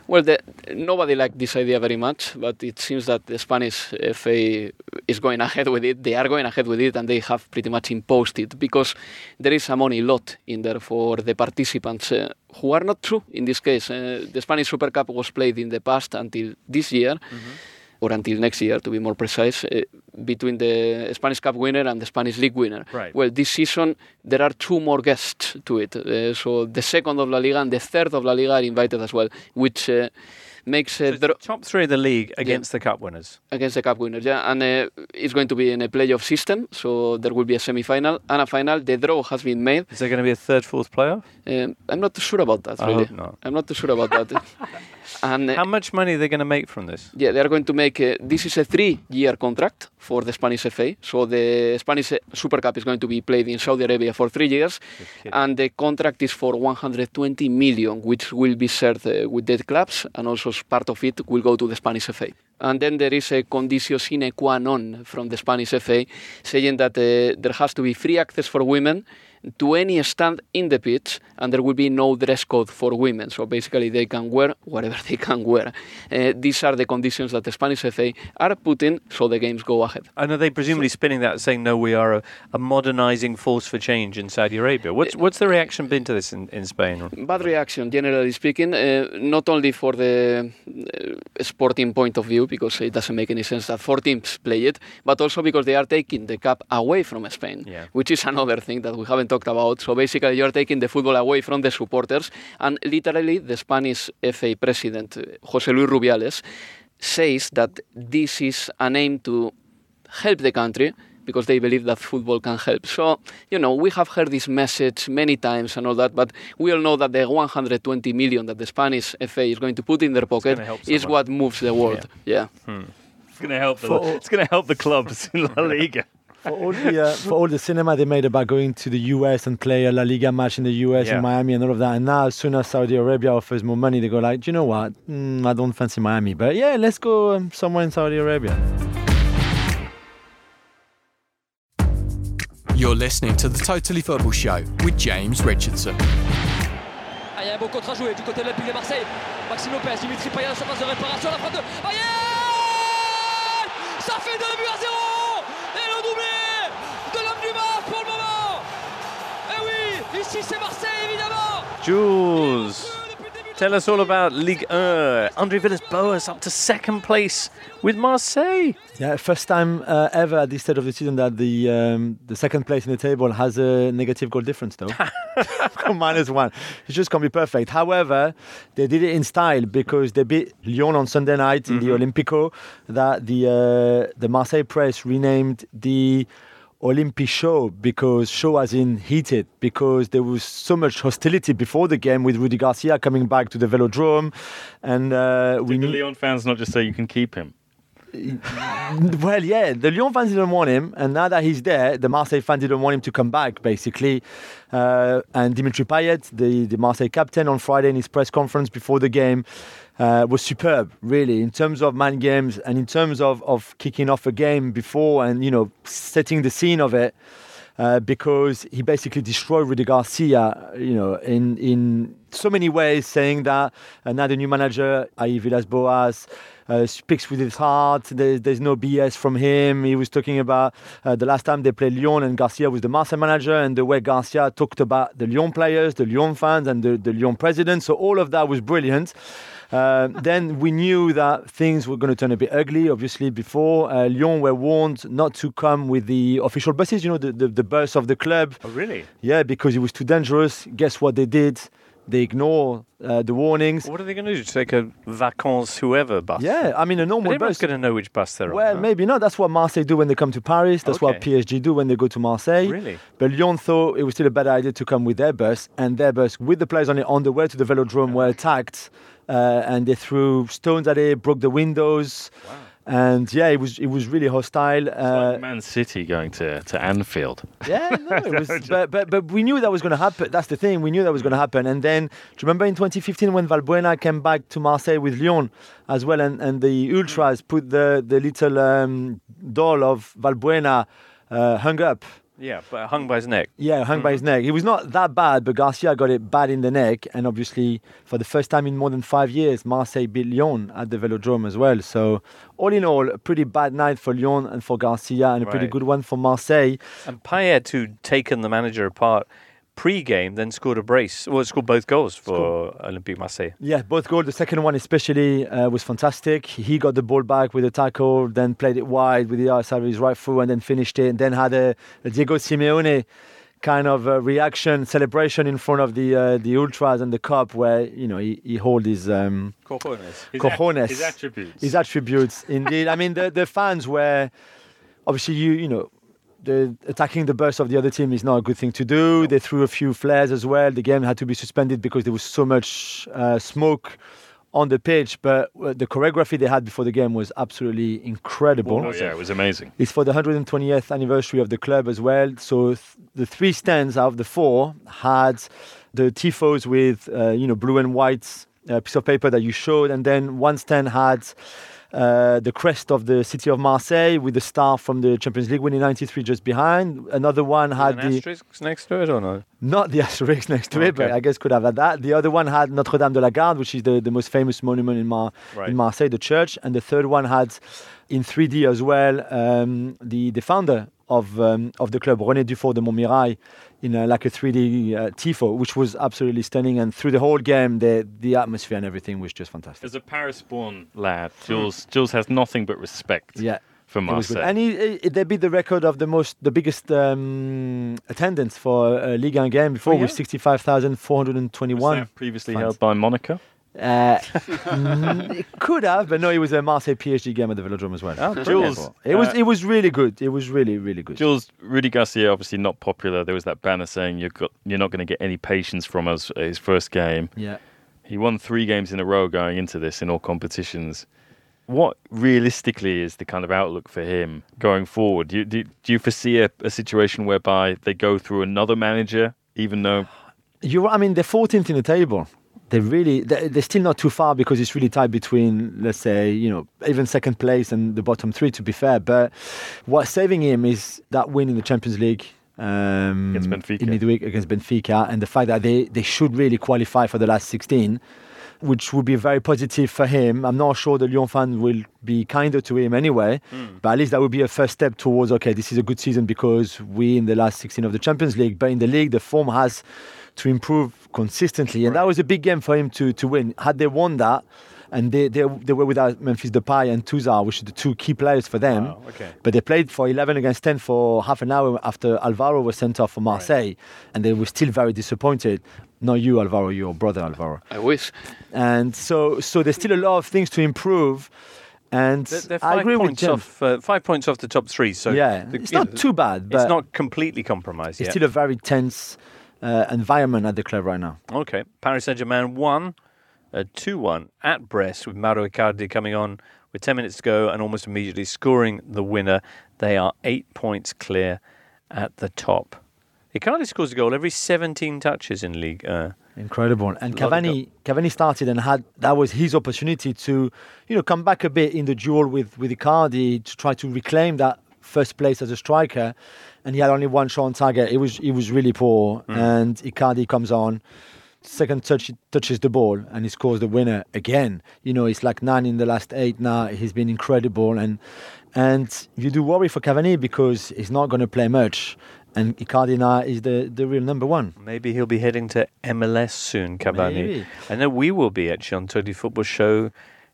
Well, the, nobody liked this idea very much, but it seems that the Spanish FA is going ahead with it. They are going ahead with it, and they have pretty much imposed it because there is a money lot in there for the participants uh, who are not true in this case. Uh, the Spanish Super Cup was played in the past until this year. Or until next year, to be more precise, uh, between the Spanish Cup winner and the Spanish League winner. Right. Well, this season there are two more guests to it. Uh, so the second of La Liga and the third of La Liga are invited as well, which uh, makes uh, the top three of the league against the cup winners. against the cup winners. Yeah, and uh, it's going to be in a playoff system, so there will be a semi-final and a final. The draw has been made. Is there going to be a third, fourth playoff? Um, I'm not too sure about that. I Really, not. I'm not too sure about that. [laughs] and How much money are they going to make from this? yeah, they are going to make. Uh, this is a three-year contract for the Spanish FA. So the Spanish uh, Super Cup is going to be played in Saudi Arabia for three years, and the contract is for 120 million, which will be shared uh, with the clubs, and also part of it will go to the Spanish FA. And then there is a conditio sine qua non from the Spanish FA saying that uh, there has to be free access for women. To any stand in the pitch, and there will be no dress code for women. So basically, they can wear whatever they can wear. Uh, these are the conditions that the Spanish FA are putting, so the games go ahead. And are they presumably spinning that, saying, no, we are a, a modernizing force for change in Saudi Arabia? What's, what's the reaction been to this in, in Spain? Bad reaction, generally speaking, uh, not only for the uh, sporting point of view, because it doesn't make any sense that four teams play it, but also because they are taking the cup away from Spain, Yeah. which is another thing that we haven't talked about. So basically, you're taking the football away from the supporters, and literally, the Spanish FA president, José Luis Rubiales, says that this is an aim to help the country because they believe that football can help. So, you know, we have heard this message many times and all that, but we all know that the 120 million that the Spanish FA is going to put in their pocket is what moves the world. Yeah. Hmm. It's going to help. The, For- it's going to help the clubs in La [laughs] Liga. For all, the, uh, for all the cinema they made about going to the US and play a La Liga match in the US Yeah. in Miami and all of that, and now as soon as Saudi Arabia offers more money, they go like, do you know what? Mm, I don't fancy Miami, but yeah, let's go um, somewhere in Saudi Arabia. You're listening to the Totally Football Show with James Richardson. Ah, il y a un beau contre à jouer du côté de l'Olympique de Marseille. Maxime Lopez, Dimitri Payet dans sa phase de réparation, la frappe de Payet Ça fait 2 buts à 0 Jules, tell us all about Ligue 1. Andre Villas-Boas up to second place with Marseille. Yeah, first time uh, ever at this stage of the season that the um, the second place in the table has a negative goal difference, though. [laughs] [laughs] minus One. It just can't be perfect. However, they did it in style because they beat Lyon on Sunday night in the Olympico. That the uh, the Marseille press renamed the. Olympi show because show as in heated because there was so much hostility before the game with Rudy Garcia coming back to the Velodrome and uh, we Did the knew- Lyon fans not just say you can keep him? [laughs] well, yeah, the Lyon fans didn't want him, and now that he's there, the Marseille fans didn't want him to come back, basically. Uh, and Dimitri Payet, the, the Marseille captain, on Friday in his press conference before the game, uh, was superb, really, in terms of man games and in terms of, of kicking off a game before and, you know, setting the scene of it. Uh, because he basically destroyed Rudy Garcia, you know, in in so many ways, saying that uh, now the new manager, i.e. Villas-Boas, uh, speaks with his heart. There's, there's no BS from him. He was talking about uh, the last time they played Lyon and Garcia was the Marseille manager, and the way Garcia talked about the Lyon players, the Lyon fans, and the, the Lyon president. So all of that was brilliant. Uh, then we knew that things were going to turn a bit ugly. Obviously, before uh, Lyon were warned not to come with the official buses. You know, the, the, the bus of the club. Oh, really? Yeah, because it was too dangerous. Guess what they did? They ignore uh, the warnings. What are they going to do? Take a vacances whoever bus? Yeah, I mean a But normal everyone's bus. going to know which bus they're Well, on. huh? maybe not. That's what Marseille do when they come to Paris. That's what Okay. PSG do when they go to Marseille. Really? But Lyon thought it was still a bad idea to come with their bus, and their bus, with the players on it, on the way to the Velodrome, were attacked, uh, and they threw stones at it, broke the windows, and yeah, it was it was really hostile. Uh, like Man City going to, to Anfield. yeah, no, it [laughs] was, but, but but we knew that was going to happen. That's the thing. We knew that was going to happen. And then, do you remember in 2015 when Valbuena came back to Marseille with Lyon as well, and, and the ultras put the the little um, doll of Valbuena uh, hung up. Yeah, but hung by his neck. Yeah, hung by his mm-hmm. neck. It was not that bad, but Garcia got it bad in the neck. And obviously, for the first time in more than five years, Marseille beat Lyon at the Velodrome as well. So, all in all, a pretty bad night for Lyon and for Garcia, and a pretty good one for Marseille. And Payet, who'd taken the manager apart pre-game, then scored a brace. Well, scored both goals for Olympique Marseille. Yeah, both goals. The second one, especially, uh, was fantastic. He got the ball back with a tackle, then played it wide with the other side of his right foot, and then finished it. And then had a, a Diego Simeone kind of uh reaction, celebration in front of the uh, the ultras and the cup, where you know he, he hold his um, Cojones. His, cojones, his attributes. his attributes. Indeed, I mean the the fans were obviously you you know. The attacking the bus of the other team is not a good thing to do. They threw a few flares as well. The game had to be suspended because there was so much uh, smoke on the pitch. But uh, the choreography they had before the game was absolutely incredible. Oh, yeah, it was amazing. It's for the 120th anniversary of the club as well. So th- the three stands out of the four had the tifos with uh, you know blue and white uh, piece of paper that you showed, and then one stand had uh, the crest of the city of Marseille with the star from the Champions League winning '93 just behind. Another one had An the asterisk next to it or no? not the [laughs] asterisk next to it, but I guess could have had that. The other one had Notre Dame de la Garde, which is the, the most famous monument in, Mar- Right. in Marseille, the church. And the third one had in 3D as well um, the, the founder of um, of the club, René Dufaure de Montmirail, in a, like a 3D uh, tifo, which was absolutely stunning. And through the whole game, the the atmosphere and everything was just fantastic. As a Paris-born lad, Jules Jules has nothing but respect Yeah. for. Marseille. And he, he, they beat the record of the most, the biggest um, attendance for a Ligue 1 game before Oh, yeah? with 65,421. Previously fans. held by Monaco. Uh, [laughs] it could have, but no, it was a Marseille PSG game at the Velodrome as well. Oh, Jules, it was Uh, it was really good. It was really really good. Jules Rudy Garcia obviously not popular. There was that banner saying you're got, you're not going to get any patience from us. His first game. Yeah. He won three games in a row going into this in all competitions. What realistically is the kind of outlook for him going forward? Do you, do, do you foresee a, a situation whereby they go through another manager, even though You, I mean, they're 14th in the table. They really, they're, they're still not too far because it's really tight between, let's say, you know, even second place and the bottom three. To be fair, but what's saving him is that win in the Champions League. Um, Against Benfica. in midweek against Benfica, and the fact that they, they should really qualify for the last 16, which would be very positive for him. I'm not sure the Lyon fan will be kinder to him anyway, but at least that would be a first step towards okay, this is a good season because we in the last 16 of the Champions League, but in the league the form has to improve consistently, and that was a big game for him to to win. Had they won that. And they, they, they were without Memphis Depay and Tuzar, which are the two key players for them. okay. But they played for 11 against 10 for half an hour after Alvaro was sent off for Marseille, and they were still very disappointed. Not you, Alvaro, your brother, Alvaro. I wish. And so, so there's still a lot of things to improve. And They're, they're I agree with points off. Uh, five points off the top three. So Yeah, the- it's not know, too bad, It's not completely compromised It's yet. still a very tense uh, environment at the club right now. Okay. Paris Saint Germain won uh, 2 1 at Brest with Mauro Icardi coming on with 10 minutes to go and almost immediately scoring the winner. They are eight points clear at the top. Icardi scores a goal every 17 touches in League. Uh, Incredible. And Cavani, Cavani started and had that was his opportunity to, you know, come back a bit in the duel with with Icardi to try to reclaim that first place as a striker. And he had only one shot on target. It was it was really poor. And Icardi comes on, second touch he touches the ball and he scores the winner again. You know, it's like nine in the last eight now. He's been incredible and and you do worry for Cavani because he's not going to play much. And Icardi now is the, the real number one. maybe he'll be heading to MLS soon, Cavani. Maybe. I know we will be actually on Chantilly Football Show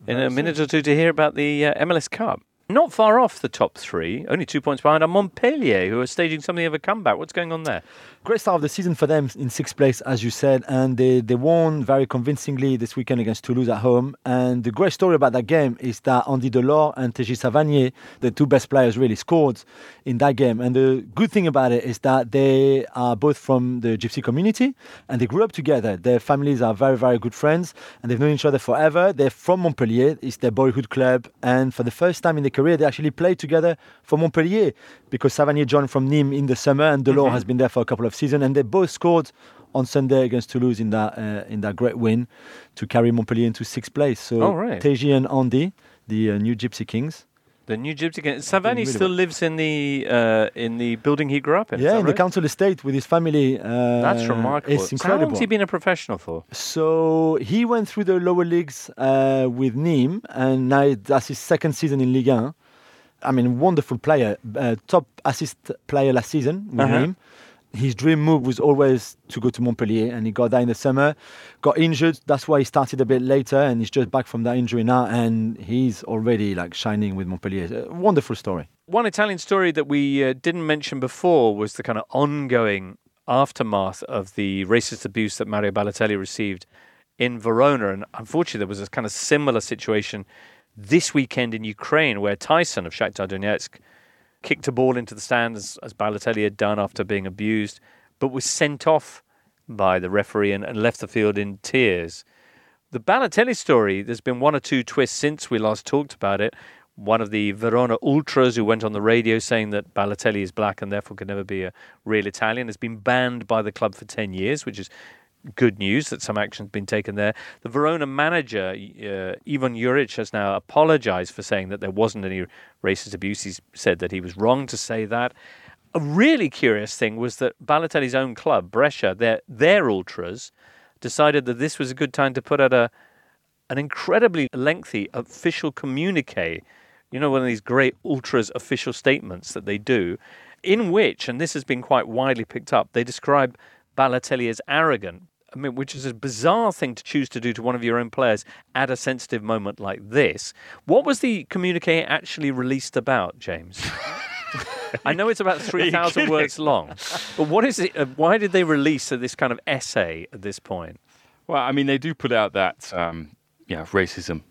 in a minute or two to hear about the uh, MLS Cup. Not far off the top three, only two points behind are Montpellier, who are staging something of a comeback. What's going on there? Great start of the season for them in sixth place, as you said, and they, they won very convincingly this weekend against Toulouse at home. And the great story about that game is that Andy Delort and Teji Savanier, the two best players, really scored in that game. And the good thing about it is that they are both from the Gypsy community and they grew up together. Their families are very, very good friends and they've known each other forever. They're from Montpellier, it's their boyhood club. And for the first time in their career, they actually played together for Montpellier because Savanier joined from Nîmes in the summer and Delort has been there for a couple of seasons. And they both scored on Sunday against Toulouse in that uh, in that great win to carry Montpellier into sixth place. So Oh, right. Teji and Andy, the uh, new Gypsy Kings. The new Gypsy Kings. Savani still lives in the uh, in the building he grew up in. yeah, in the council estate with his family. Uh, That's remarkable. It's incredible. How long has he been a professional for? So he went through the lower leagues uh, with Nîmes, and now that's his second season in Ligue 1. I mean, wonderful player, uh, top assist player last season with Uh-huh. Nîmes. His dream move was always to go to Montpellier, and he got that in the summer. Got injured, that's why he started a bit later, and he's just back from that injury now, and he's already like shining with Montpellier. A wonderful story. One Italian story that we uh, didn't mention before was the kind of ongoing aftermath of the racist abuse that Mario Balotelli received in Verona. And unfortunately, there was a kind of similar situation this weekend in Ukraine where Taison of Shakhtar Donetsk kicked a ball into the stands as Balotelli had done after being abused, but was sent off by the referee and, and left the field in tears. The Balotelli story, there's been one or two twists since we last talked about it. One of the Verona Ultras who went on the radio saying that Balotelli is black and therefore can never be a real Italian has been banned by the club for 10 years, which is good news that some action's been taken there. The Verona manager, uh, Ivan Juric, has now apologized for saying that there wasn't any racist abuse. He said that he was wrong to say that. A really curious thing was that Balotelli's own club, Brescia, their, their ultras, decided that this was a good time to put out a an incredibly lengthy official communique. You know, one of these great ultras official statements that they do, in which, and this has been quite widely picked up, they describe Balotelli as arrogant. I mean, which is a bizarre thing to choose to do to one of your own players at a sensitive moment like this. What was the communique actually released about, James? [laughs] I know it's about 3,000 words long, but what is it? Uh, why did they release uh, this kind of essay at this point? Well, I mean, they do put out that um, yeah, racism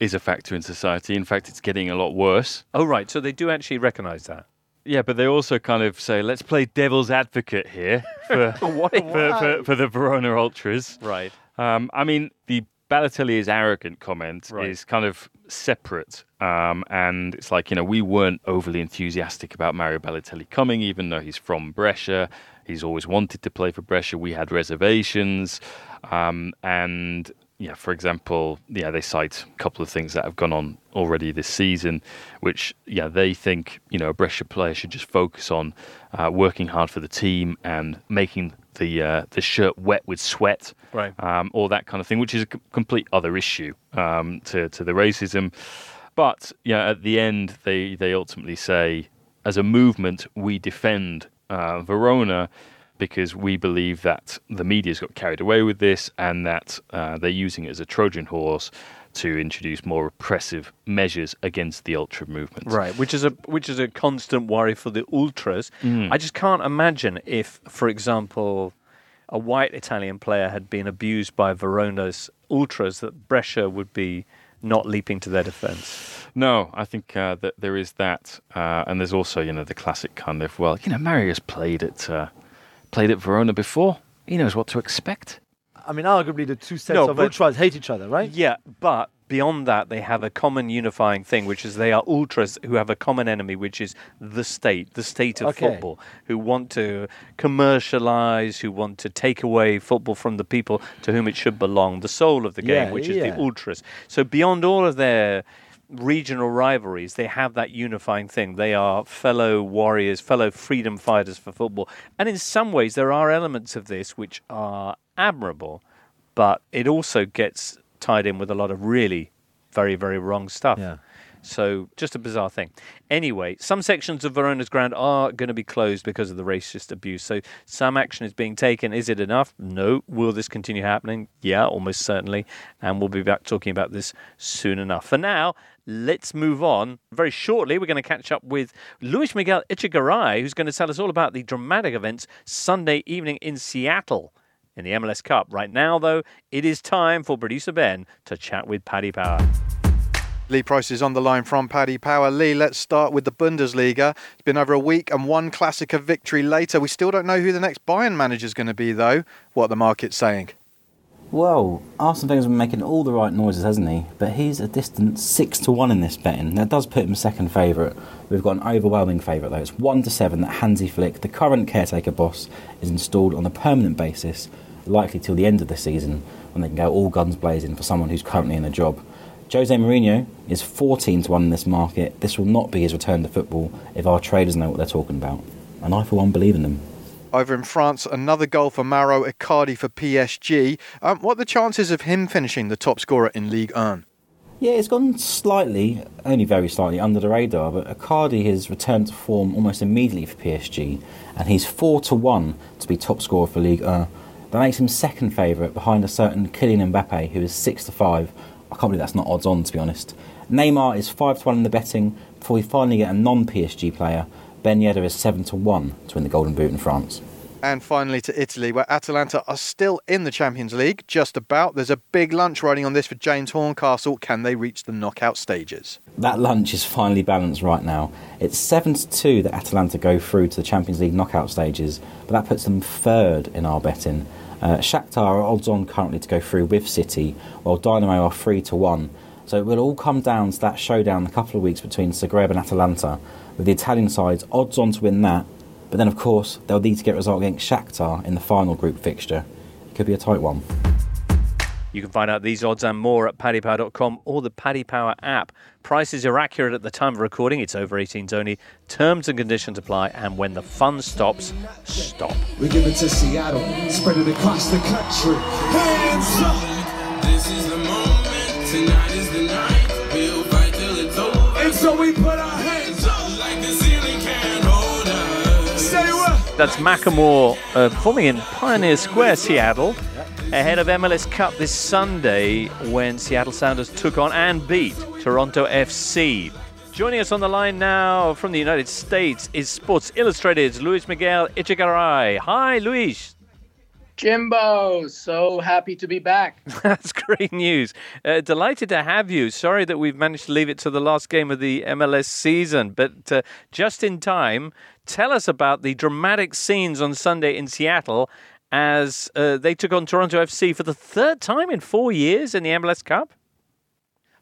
is a factor in society. In fact, it's getting a lot worse. Oh, right. So they do actually recognize that. Yeah, but they also kind of say, let's play devil's advocate here for, [laughs] for, for, for the Verona Ultras. Right. Um, I mean, the Balotelli is arrogant comment Right. is kind of separate. Um, and it's like, you know, we weren't overly enthusiastic about Mario Balotelli coming, even though he's from Brescia. He's always wanted to play for Brescia. We had reservations. Um, and, yeah, for example, yeah, they cite a couple of things that have gone on already this season, which, yeah, they think, you know, a Brescia player should just focus on uh, working hard for the team and making the uh, the shirt wet with sweat, Right. um, or that kind of thing, which is a c- complete other issue um, to to the racism. But yeah, at the end, they they ultimately say, as a movement, we defend uh, Verona because we believe that the media's got carried away with this and that uh, they're using it as a Trojan horse to introduce more repressive measures against the ultra movement. Right, which is a which is a constant worry for the ultras. Mm. I just can't imagine if, for example, a white Italian player had been abused by Verona's ultras, that Brescia would be not leaping to their defence. No, I think uh, that there is that, uh, and there's also you know the classic kind of well, you know, Mario's played at uh, played at Verona before. He knows what to expect. I mean, arguably the two sets No, of but- ultras hate each other, right? Yeah, but beyond that, they have a common unifying thing, which is they are ultras who have a common enemy, which is the state, the state of Okay. football, who want to commercialize, who want to take away football from the people to whom it should belong, the soul of the game, Yeah, which is yeah. the ultras. So beyond all of their regional rivalries, they have that unifying thing. They are fellow warriors, fellow freedom fighters for football. And in some ways, there are elements of this which are admirable, but it also gets tied in with a lot of really very, very wrong stuff. Yeah. So just a bizarre thing. Anyway, some sections of Verona's ground are going to be closed because of the racist abuse. So some action is being taken. Is it enough? No. Will this continue happening? Yeah, almost certainly. And we'll be back talking about this soon enough. For now, let's move on. Very shortly, we're going to catch up with Luis Miguel Echegaray, who's going to tell us all about the dramatic events Sunday evening in Seattle in the MLS Cup. Right now, though, it is time for producer Ben to chat with Paddy Power. Lee Price is on the line from Paddy Power. Lee, let's start with the Bundesliga. It's been over a week and one Klassiker victory later. We still don't know who the next Bayern manager is going to be, though. What the market's saying? Well, Arsene Wenger's been making all the right noises, hasn't he? But he's a distant six to one in this betting. That does put him second favourite. We've got an overwhelming favourite though. It's one to seven that Hansi Flick, the current caretaker boss, is installed on a permanent basis, likely till the end of the season, when they can go all guns blazing for someone who's currently in a job. Jose Mourinho is 14 to 1 in this market. This will not be his return to football if our traders know what they're talking about. And I, for one, believe in them. Over in France, another goal for Mauro Icardi for PSG. Um, what are the chances of him finishing the top scorer in Ligue 1? Yeah, it's gone slightly, only very slightly, under the radar, but Icardi has returned to form almost immediately for PSG, and he's 4 to 1 to be top scorer for Ligue 1. That makes him second favourite behind a certain Kylian Mbappe, who is 6 to 5. I can't believe that's not odds on, to be honest. Neymar is 5 to 1 in the betting before we finally get a non PSG player. Ben Yedder is 7 to 1 to win the Golden Boot in France. And finally to Italy, where Atalanta are still in the Champions League, just about. There's a big lunch riding on this for James Horncastle. Can they reach the knockout stages? That lunch is finally balanced right now. It's 7 to 2 that Atalanta go through to the Champions League knockout stages, but that puts them third in our betting. Uh, Shakhtar are odds on currently to go through with City, while Dinamo are 3 to 1. So it will all come down to that showdown in a couple of weeks between Zagreb and Atalanta, with the Italian sides odds on to win that. But then, of course, they'll need to get a result against Shakhtar in the final group fixture. It could be a tight one. You can find out these odds and more at paddypower.com or the Paddy Power app. Prices are accurate at the time of recording. It's over 18s only. Terms and conditions apply. And when the fun stops, stop. We give it to Seattle, spread it across the country. Hands up! This is the moment, tonight is the night. We'll fight till it's over. And so we put our hands up like the ceiling can't hold us. Say what? That's Macklemore uh, performing in Pioneer Square, Seattle, ahead of MLS Cup this Sunday when Seattle Sounders took on and beat Toronto FC. Joining us on the line now from the United States is Sports Illustrated's Luis Miguel Echegaray. Hi, Luis. Jimbo, so happy to be back. [laughs] That's great news. Uh, delighted to have you. Sorry that we've managed to leave it to the last game of the MLS season, but uh, just in time. Tell us about the dramatic scenes on Sunday in Seattle as uh, they took on Toronto FC for the third time in four years in the MLS Cup.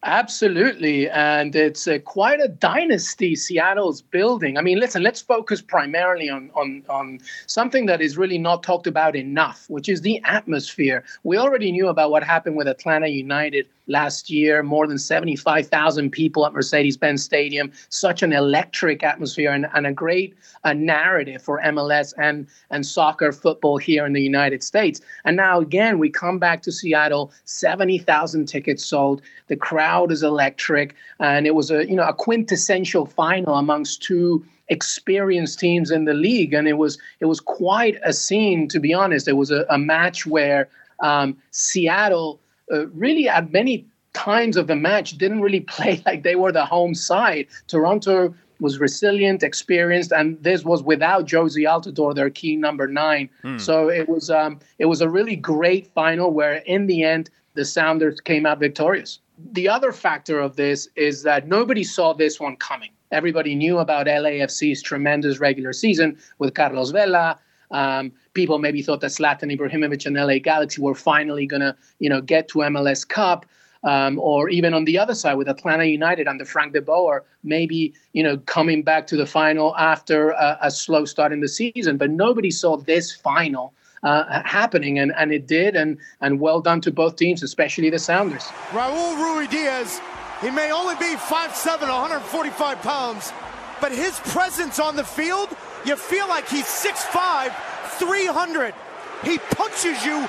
Absolutely. And it's uh, quite a dynasty Seattle's building. I mean, listen, let's focus primarily on, on, on something that is really not talked about enough, which is the atmosphere. We already knew about what happened with Atlanta United last year, more than 75,000 people at Mercedes Benz Stadium, such an electric atmosphere and, and a great uh, narrative for MLS and, and soccer football here in the United States. And now, again, we come back to Seattle, 70,000 tickets sold. The crowd is electric. And it was a, you know, a quintessential final amongst two experienced teams in the league and it was it was quite a scene to be honest it was a, a match where um, seattle uh, really at many times of the match didn't really [laughs] play like they were the home side. Toronto was resilient, experienced, and this was without Jozy Altidore, their key number nine. Hmm. So it was um, it was a really great final where in the end the Sounders came out victorious. The other factor of this is that nobody saw this one coming. Everybody knew about LAFC's tremendous regular season with Carlos Vela, um, people maybe thought that Zlatan Ibrahimovic and LA Galaxy were finally to, you know, get to MLS Cup. Um, or even on the other side with Atlanta United under Frank de Boer, maybe you know coming back to the final after a, a slow start in the season. But nobody saw this final uh, happening, and, and it did, and and well done to both teams, especially the Sounders. Raul Ruidíaz, he may only be 5'7, 145 pounds, but his presence on the field, you feel like he's 6'5, 300. He punches you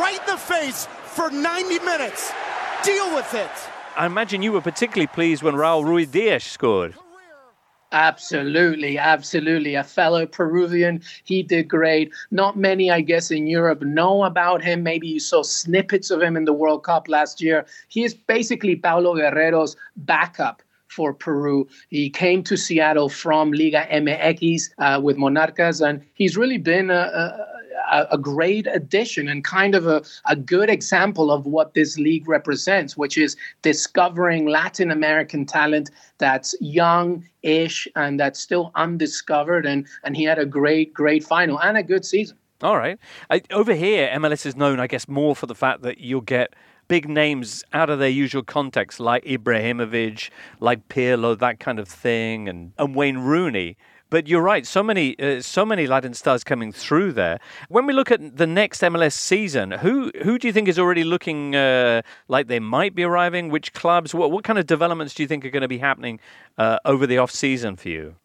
right in the face for 90 minutes. Deal with it. I imagine you were particularly pleased when Raul Ruidíaz scored. Absolutely, absolutely. A fellow Peruvian, he did great. Not many, I guess, in Europe know about him. Maybe you saw snippets of him in the World Cup last year. He is basically Paolo Guerrero's backup for Peru. He came to Seattle from Liga MX uh, with Monarcas, and he's really been a, a, a great addition and kind of a, a good example of what this league represents, which is discovering Latin American talent that's young ish and that's still undiscovered. And, and he had a great, great final and a good season. All right. I, over here, MLS is known, I guess, more for the fact that you'll get big names out of their usual context, like Ibrahimovic, like Pirlo, that kind of thing, and, and Wayne Rooney. But you're right. So many, uh, so many Latin stars coming through there. When we look at the next MLS season, who who do you think is already looking uh, like they might be arriving? Which clubs? What what kind of developments do you think are going to be happening uh, over the off season for you?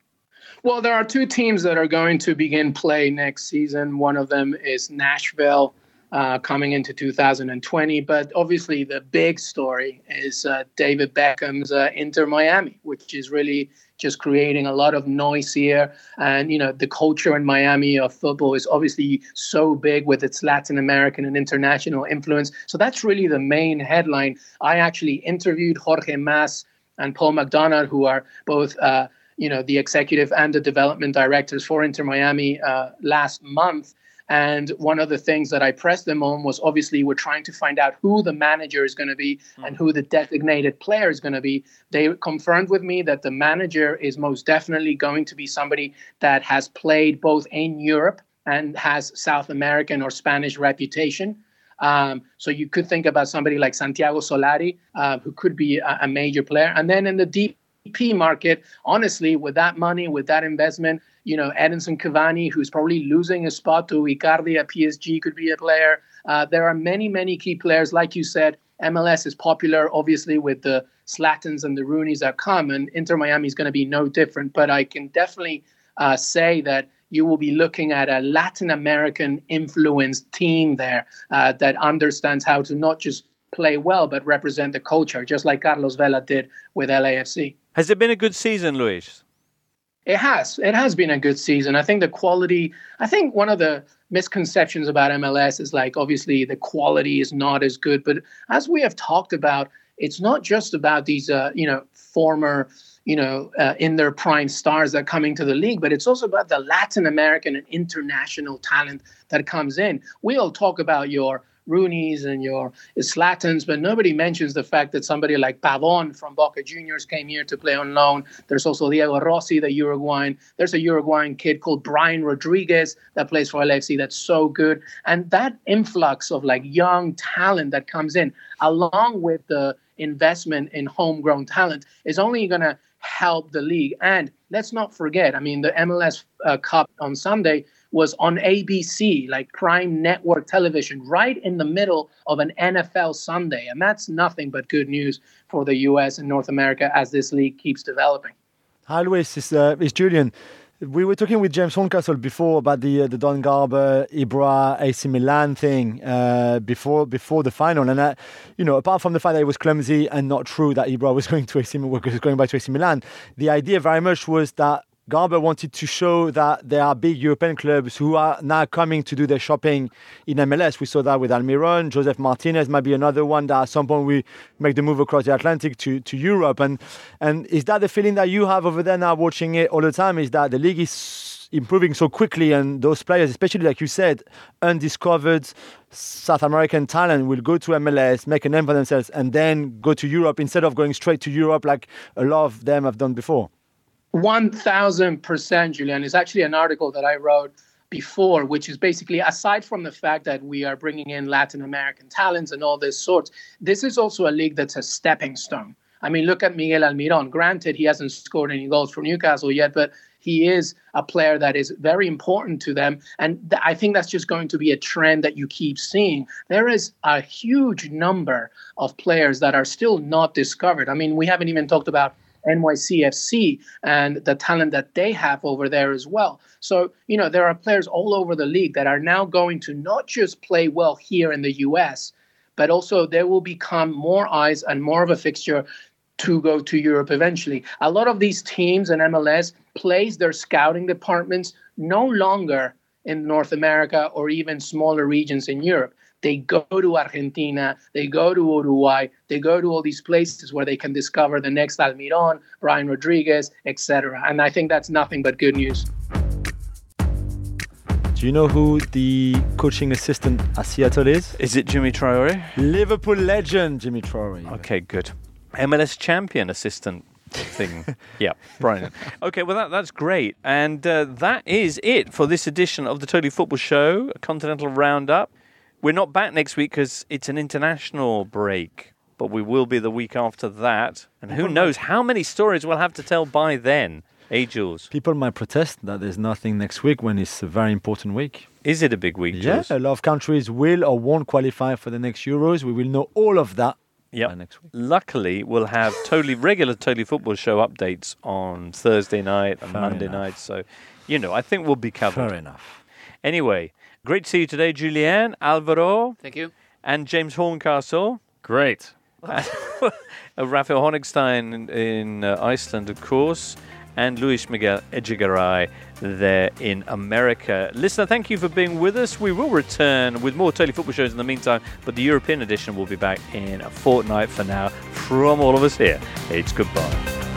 Well, there are two teams that are going to begin play next season. One of them is Nashville. Uh, coming into 2020. But obviously, the big story is uh, David Beckham's uh, Inter Miami, which is really just creating a lot of noise here. And, you know, the culture in Miami of football is obviously so big with its Latin American and international influence. So that's really the main headline. I actually interviewed Jorge Mas and Paul McDonough, who are both. Uh, you know the executive and the development directors for Inter Miami uh, last month, and one of the things that I pressed them on was obviously we're trying to find out who the manager is going to be and who the designated player is going to be. They confirmed with me that the manager is most definitely going to be somebody that has played both in Europe and has South American or Spanish reputation. Um, so you could think about somebody like Santiago Solari, uh, who could be a, a major player. And then in the DP market, honestly, with that money, with that investment, you know, Edinson Cavani, who's probably losing a spot to Icardi at PSG, could be a player. Uh, there are many, many key players. Like you said, MLS is popular, obviously, with the Zlatans and the Rooneys that come, and Inter Miami is going to be no different. But I can definitely uh, say that you will be looking at a Latin American influenced team there uh, that understands how to not just play well, but represent the culture, just like Carlos Vela did with LAFC. Has it been a good season, Luis? It has. It has been a good season. I think the quality, I think one of the misconceptions about MLS is like obviously the quality is not as good. But as we have talked about, it's not just about these, uh, you know, former, you know, uh, in their prime stars that are coming to the league, but it's also about the Latin American and international talent that comes in. We all talk about your Rooneys and your Zlatans, but nobody mentions the fact that somebody like Pavon from Boca Juniors came here to play on loan. There's also Diego Rossi, the Uruguayan. There's a Uruguayan kid called Brian Rodriguez that plays for LAFC that's so good. And that influx of like young talent that comes in, along with the investment in homegrown talent, is only going to help the league. And let's not forget, I mean, the MLS uh, Cup on Sunday was on ABC, like prime network television, right in the middle of an NFL Sunday. And that's nothing but good news for the US and North America as this league keeps developing. Hi, Luis. It's, uh, it's Julien. We were talking with James Horncastle before about the uh, the Don Garber Ibra AC Milan thing uh, before before the final, and uh, you know, apart from the fact that it was clumsy and not true that Ibra was [laughs] going to AC was going back to AC Milan, the idea very much was that Garber wanted to show that there are big European clubs who are now coming to do their shopping in MLS. We saw that with Almiron. Josef Martinez might be another one that at some point we make the move across the Atlantic to, to Europe. And and is that the feeling that you have over there now watching it all the time? Is that the league is improving so quickly and those players, especially like you said, undiscovered South American talent will go to MLS, make a name for themselves, and then go to Europe instead of going straight to Europe like a lot of them have done before? 1000% Julien is actually an article that I wrote before, which is basically aside from the fact that we are bringing in Latin American talents and all this sorts, this is also a league that's a stepping stone. I mean, look at Miguel Almiron. Granted, he hasn't scored any goals for Newcastle yet, but he is a player that is very important to them. And th- I think that's just going to be a trend that you keep seeing. There is a huge number of players that are still not discovered. I mean, we haven't even talked about NYCFC and the talent that they have over there as well. So, you know, there are players all over the league that are now going to not just play well here in the US, but also there will become more eyes and more of a fixture to go to Europe eventually. A lot of these teams and MLS place their scouting departments no longer in North America or even smaller regions in Europe. They go to Argentina, they go to Uruguay, they go to all these places where they can discover the next Almiron, Brian Rodriguez, etc. And I think that's nothing but good news. Do you know who the coaching assistant at Seattle is? Is it Djimi Traore? Liverpool legend Djimi Traore. Okay, good. MLS champion assistant thing. [laughs] yeah, Brian. Okay, well that that's great, and uh, that is it for this edition of the Totally Football Show, a Continental Roundup. We're not back next week because it's an international break, but we will be the week after that. And who knows how many stories we'll have to tell by then. Hey, Jules. People might protest that there's nothing next week when it's a very important week. Is it a big week, Yeah, Jules? a lot of countries will or won't qualify for the next Euros. We will know all of that Yep. by next week. Luckily, we'll have totally regular Totally Football Show updates on Thursday night and Fair Monday enough. night. So, you know, I think we'll be covered. Fair enough. Anyway, great to see you today, Julien, Alvaro, Thank you. and James Horncastle. Great. [laughs] uh, Raphael Honigstein in, in uh, Iceland, of course, and Luis Miguel Echegaray there in America. Listener, thank you for being with us. We will return with more Totally Football shows in the meantime, but the European edition will be back in a fortnight for now. From all of us here, it's goodbye.